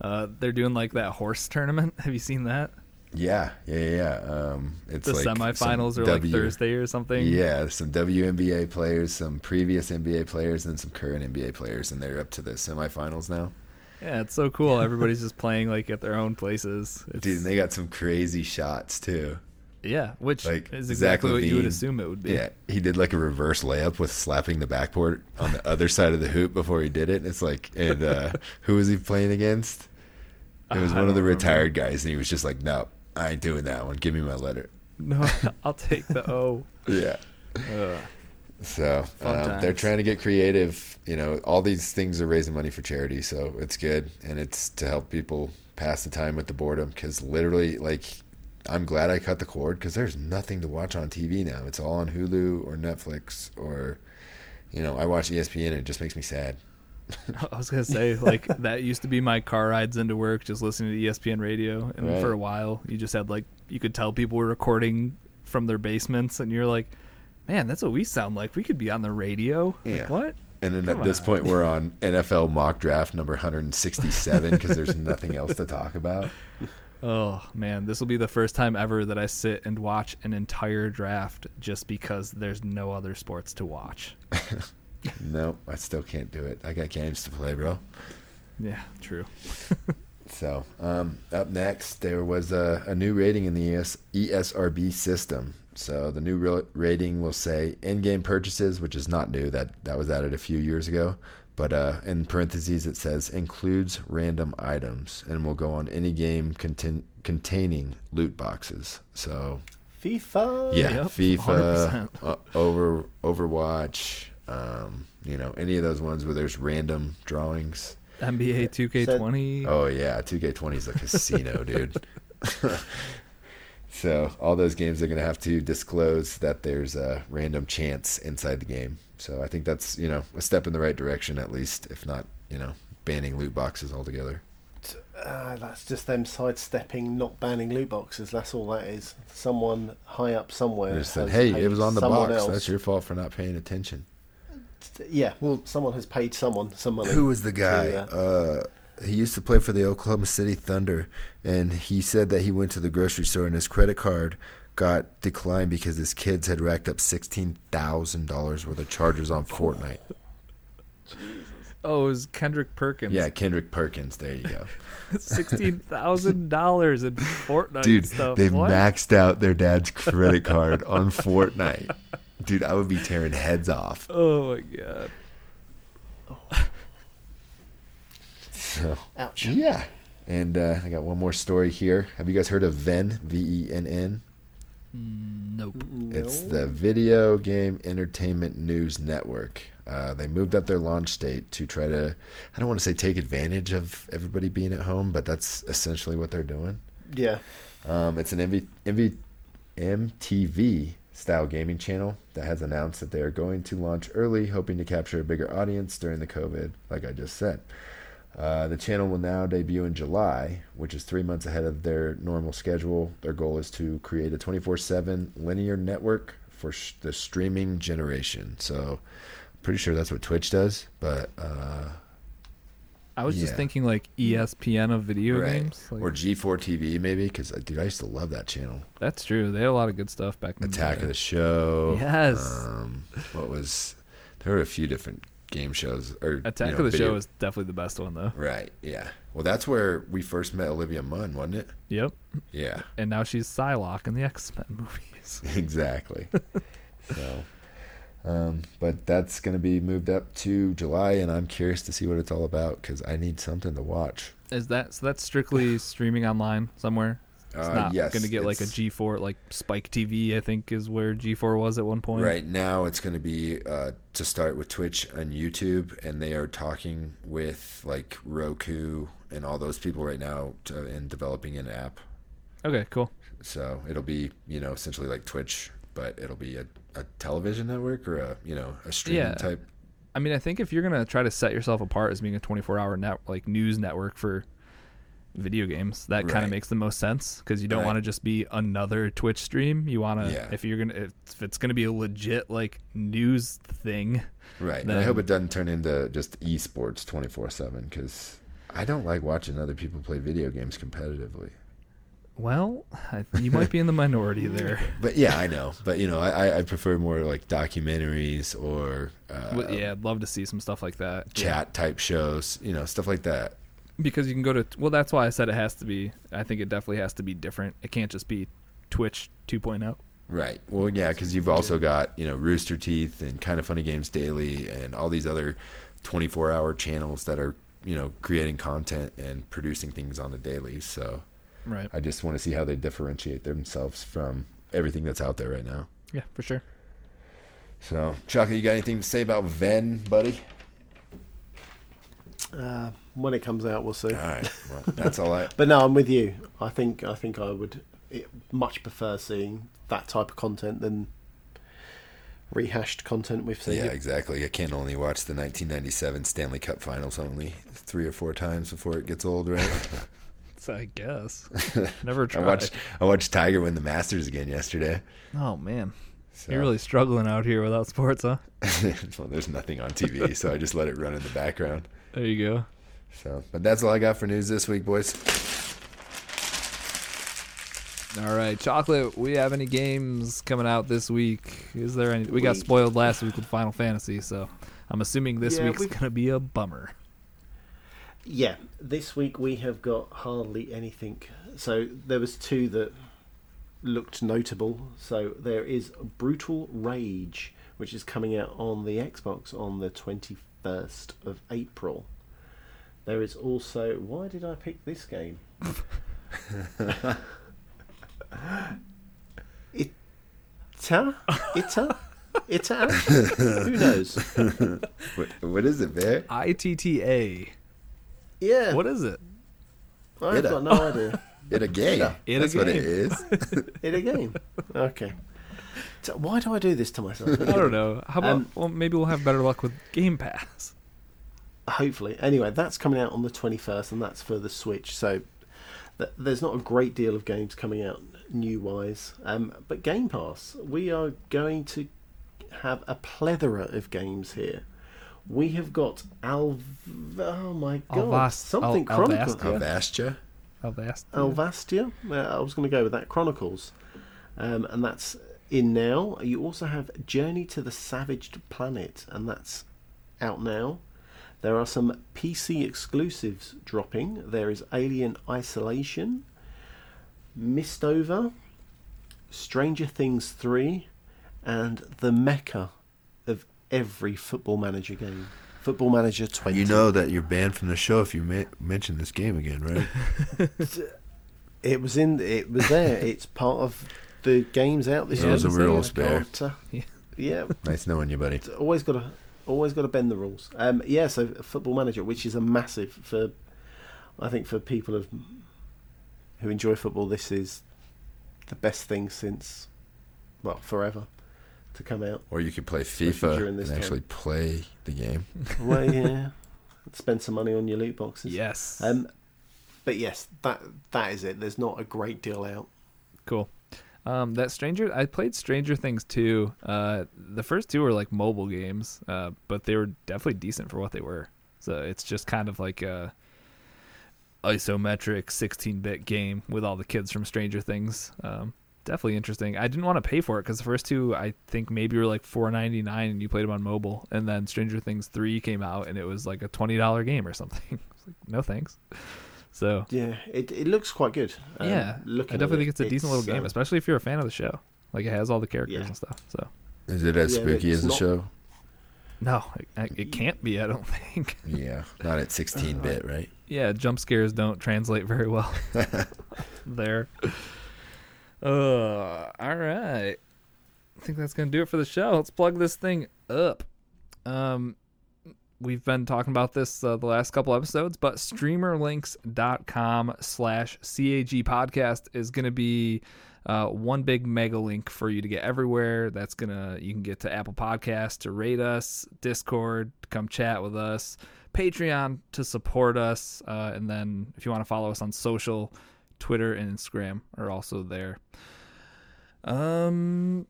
Uh, they're doing like that horse tournament. *laughs* Have you seen that? Yeah, yeah, yeah. Um, it's The like semifinals are W- like Thursday or something. Yeah, some WNBA players, some previous NBA players, and some current NBA players, and they're up to the semifinals now. yeah, it's so cool. Everybody's just *laughs* playing like at their own places. It's, Dude, and they got some crazy shots too. yeah, which like, is exactly what you would assume it would be. Yeah, he did like a reverse layup with slapping the backboard on the other side of the hoop before he did it. And it's like, and uh, *laughs* who was he playing against? It was I one of the remember. retired guys, and he was just like, "No, I ain't doing that one. Give me my letter." No, *laughs* *laughs* I'll take the O. Yeah. Ugh. So um, they're trying to get creative. You know, all these things are raising money for charity, so it's good, and it's to help people pass the time with the boredom. Because literally, like, I'm glad I cut the cord because there's nothing to watch on TV now. It's all on Hulu or Netflix or, you know, I watch ESPN and it just makes me sad. *laughs* I was gonna say like *laughs* that used to be my car rides into work, just listening to ESPN radio, and Right. for a while you just had like you could tell people were recording from their basements, and you're like, man, that's what we sound like. We could be on the radio. Like, Yeah. what? And then Come at this point, we're on *laughs* NFL mock draft number 167 because there's nothing else to talk about. Oh man, this will be the first time ever that I sit and watch an entire draft just because there's no other sports to watch. *laughs* Nope, I still can't do it. I got games to play, bro. Yeah, true. *laughs* So, um, up next, there was a, a new rating in the ES, ESRB system. So, the new re- rating will say in game purchases, which is not new, that, that was added a few years ago. But uh, in parentheses, it says includes random items and will go on any game contain, containing loot boxes. So, FIFA. yeah, Yep, FIFA, uh, over Overwatch, um, you know, any of those ones where there's random drawings. NBA 2K20. Oh yeah, 2K20 is a casino, *laughs* dude. *laughs* so all those games are going to have to disclose that there's a random chance inside the game. So I think that's you know a step in the right direction at least, if not you know banning loot boxes altogether. Uh, that's just them sidestepping, not banning loot boxes. That's all that is. Someone high up somewhere. They said, hey, it was on the someone box. else- That's your fault for not paying attention. Yeah, well, someone has paid someone some money. Who was the guy? to, uh, Uh, he used to play for the Oklahoma City Thunder, and he said that he went to the grocery store and his credit card got declined because his kids had racked up sixteen thousand dollars worth of charges on Fortnite. Oh, it was Kendrick Perkins. Yeah, Kendrick Perkins. There you go, *laughs* sixteen thousand dollars in Fortnite dude. stuff. They What? maxed out their dad's credit card on Fortnite. *laughs* Dude, I would be tearing heads off. *laughs* Oh my god. So, Ouch. yeah, and uh, I got one more story here. Have you guys heard of Venn? V E N N. Nope. It's the Video Game Entertainment News Network. Uh, they moved up their launch date to try to, I don't want to say take advantage of everybody being at home, but that's essentially what they're doing. Yeah. Um, it's an MV, MV, MTV style gaming channel that has announced that they are going to launch early, hoping to capture a bigger audience during the COVID, like I just said. Uh, the channel will now debut in July, which is three months ahead of their normal schedule. Their goal is to create a 24 7 linear network for sh- the streaming generation. So, pretty sure that's what Twitch does, but. Uh, I was just Yeah. thinking like ESPN of video right. games. Like, or G4 TV, maybe, because, dude, I used to love that channel. that's true. They had a lot of good stuff back in Attack of the Show. Yes. Um, what was. There were a few different game shows. or Attack you know, of the video- Show is definitely the best one though. Right, yeah. Well, that's where we first met Olivia Munn, wasn't it? Yep. Yeah. And now she's Psylocke in the X Men *laughs* movies. exactly. *laughs* so, um, but that's going to be moved up to July, and I'm curious to see what it's all about because I need something to watch. Is that so? That's strictly *sighs* streaming online somewhere. It's Uh, not yes, going to get like a it's- G4, like Spike TV. I think is where G4 was at one point. Right now, it's going to be uh, to start with Twitch and YouTube, and they are talking with like Roku and all those people right now to, in developing an app. Okay. Cool. So it'll be you know essentially like Twitch, but it'll be a, a television network or a you know a streaming Yeah. type. I mean, I think if you're gonna try to set yourself apart as being a 24-hour net like news network for video games, that kind of makes the most sense because you don't Right. want to just be another Twitch stream. You want to, Yeah. if you're gonna, if it's gonna be a legit like news thing. Right. and I hope it doesn't turn into just esports 24 7 because I don't like watching other people play video games competitively. Well, I, you might be in the minority *laughs* there. *laughs* But yeah, I know. But you know, I, I- prefer more like documentaries or uh, Well, yeah, I'd love to see some stuff like that. chat type shows, you know, stuff like that. because you can go to well that's why i said it has to be i think it definitely has to be different it can't just be twitch oh. 2.0 Right. Well, yeah, because you've also got you know Rooster Teeth and Kind of Funny Games Daily and all these other 24 hour channels that are you know creating content and producing things on the daily. So right I just want to see how they differentiate themselves from everything that's out there right now. yeah for sure So, Chuck, you got anything to say about Venn, buddy? Uh, when it comes out, we'll see. All right, well, *laughs* that's all I. But no, I'm with you. I think I think I would eh, much prefer seeing that type of content than rehashed content we've seen. Yeah, exactly. I can't only watch the 1997 Stanley Cup Finals only three or four times before it gets old, right? *laughs* so *laughs* i guess *laughs* never tried. I tried watched I watched Tiger win the Masters again yesterday. oh man So. you're really struggling out here without sports huh *laughs* well, there's nothing on TV, so I just let it run in the background. there you go So, but that's all I got for news this week, boys. all right chocolate we have any games coming out this week is there any we got spoiled last week with final fantasy so i'm assuming this Yeah, week's we- gonna be a bummer Yeah, this week we have got hardly anything. So there was two that looked notable. So there is Brutal Rage, which is coming out on the Xbox on the 21st of April. There is also why did I pick this game? *laughs* Itta? Itta? Itta? *laughs* Who knows? What, what is it, Bear? itta Yeah, what is it I've Itta. got no *laughs* idea. It a game. It a That's what it is. *laughs* it game. In a game. Okay. So why do I do this to myself? *laughs* I don't know. How about Um, well, maybe we'll have better luck with Game Pass. Hopefully. Anyway, that's coming out on the 21st, and that's for the Switch. So th- there's not a great deal of games coming out new wise. Um, but Game Pass, we are going to have a plethora of games here. We have got Al. Oh my god! Alvast- Something Al- Chronicles. Alvastia. Alvastia. Avast. Alvastia. Uh, I was going to go with that. Chronicles. Um, and that's in now. You also have Journey to the Savaged Planet, and that's out now. There are some PC exclusives dropping. There is Alien Isolation, Mistover, Stranger Things 3, and the mecca of every Football Manager game. Football Manager 20. You know that you're banned from the show if you ma- mention this game again, right? *laughs* It was in. It was there. it's part of the games out this Those year. are rules, I Bear. can't, uh, Yeah. yeah, nice knowing you, buddy. it's always got to, always got to bend the rules. Um, yeah. So Football Manager, which is a massive for, I think for people of, who enjoy football, this is the best thing since, well, forever, to come out. Or you could play FIFA during and this time. actually play the game. *laughs* Well, yeah. spend some money on your loot boxes. Yes. Um, but yes, that that is it. There's not a great deal out. Cool. Um, that Stranger, I played Stranger Things 2. Uh, the first two were like mobile games, uh, but they were definitely decent for what they were. So it's just kind of like a isometric 16-bit game with all the kids from Stranger Things. Um, definitely interesting. I didn't want to pay for it because the first two, I think maybe were like $4.99 and you played them on mobile, and then Stranger Things 3 came out and it was like a $20 game or something. *laughs* like, no thanks. So Yeah, it it looks quite good. Um, yeah, looking I at definitely it, think it's a decent little game, um, especially if you're a fan of the show. Like it has all the characters Yeah. and stuff. So Is it as Yeah, spooky as the not- show? no, it, it can't be. I don't *laughs* think. Yeah, not at 16 bit, right? yeah, jump scares don't translate very well *laughs* there. Uh, all right. I think that's gonna do it for the show. Let's plug this thing up. Um, we've been talking about this uh, the last couple episodes, but streamerlinks.com slash CAG podcast is going to be uh, one big mega link for you to get everywhere. That's going to, you can get to Apple Podcasts to rate us, Discord to come chat with us, Patreon to support us. Uh, and then if you want to follow us on social, Twitter and Instagram are also there. Um,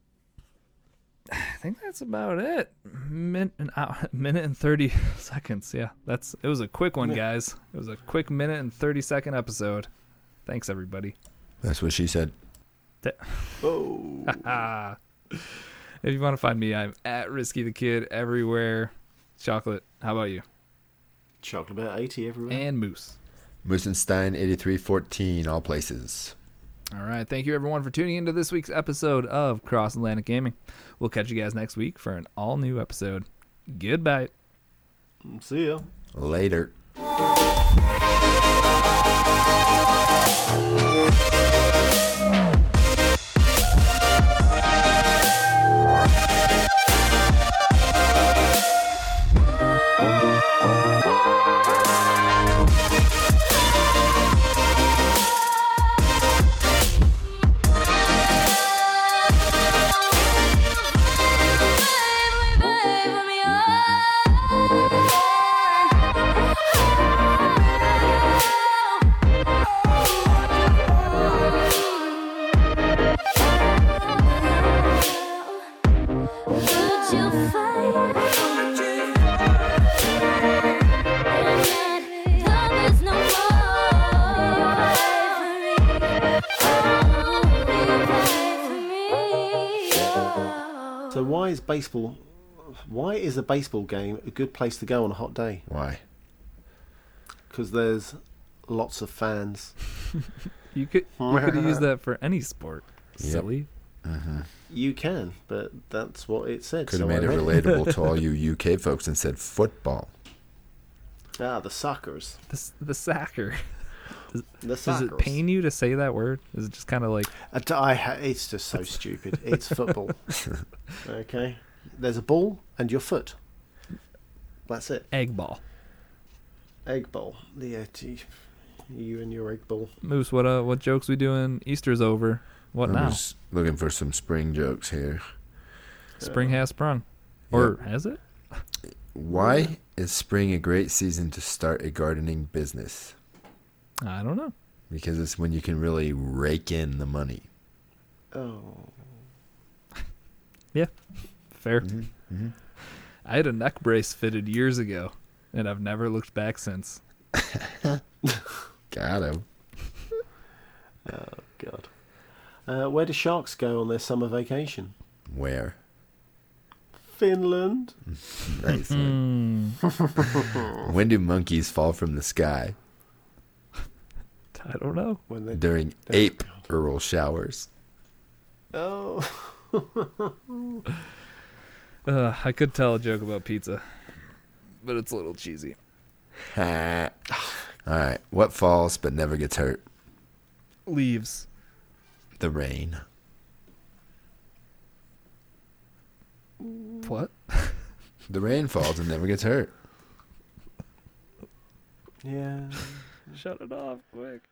I think that's about it. Min- an hour, *laughs* minute and thirty *laughs* seconds. Yeah, that's it was a quick one, guys. It was a quick minute and thirty second episode. Thanks, everybody. That's what she said. Oh, *laughs* if you want to find me, I'm at Risky the Kid everywhere. Chocolate. How about you? chocolate about eighty everywhere. And Moose. Moosenstein 8314, all places. All right. Thank you, everyone, for tuning into this week's episode of Cross Atlantic Gaming. We'll catch you guys next week for an all new episode. Goodbye. See ya. Later. Baseball? Why is a baseball game a good place to go on a hot day? Why? Because there's lots of fans. *laughs* You could you could use *laughs* that for any sport. Yep. Silly. You can, but that's what it said. Could have so I made it read relatable to all you *laughs* UK folks and said football. Ah, the suckers. The s- the sacker. The Does it pain you to say that word? Is it just kind of like I d- I ha- it's just so stupid. It's football. okay, there's a ball and your foot. That's it. egg ball? Egg ball. The uh, t- you and your egg ball. Moose, what uh, what jokes we doing? Easter's over. What I'm now? just looking for some spring jokes here. Spring has sprung, or has it? Why is spring a great season to start a gardening business? I don't know. Because it's when you can really rake in the money. Oh, Fair. Mm-hmm. I had a neck brace fitted years ago, and I've never looked back since. *laughs* Got him. *laughs* oh God. Uh, where do sharks go on their summer vacation? Where? Finland. *laughs* Nice. Hmm. when do monkeys fall from the sky? I don't know. When they During ape Earl showers. oh. Uh, I could tell a joke about pizza, but it's a little cheesy. *laughs* All right. What falls but never gets hurt? Leaves. The rain. What? *laughs* The rain falls and never gets hurt. Yeah. *laughs* Shut it off quick.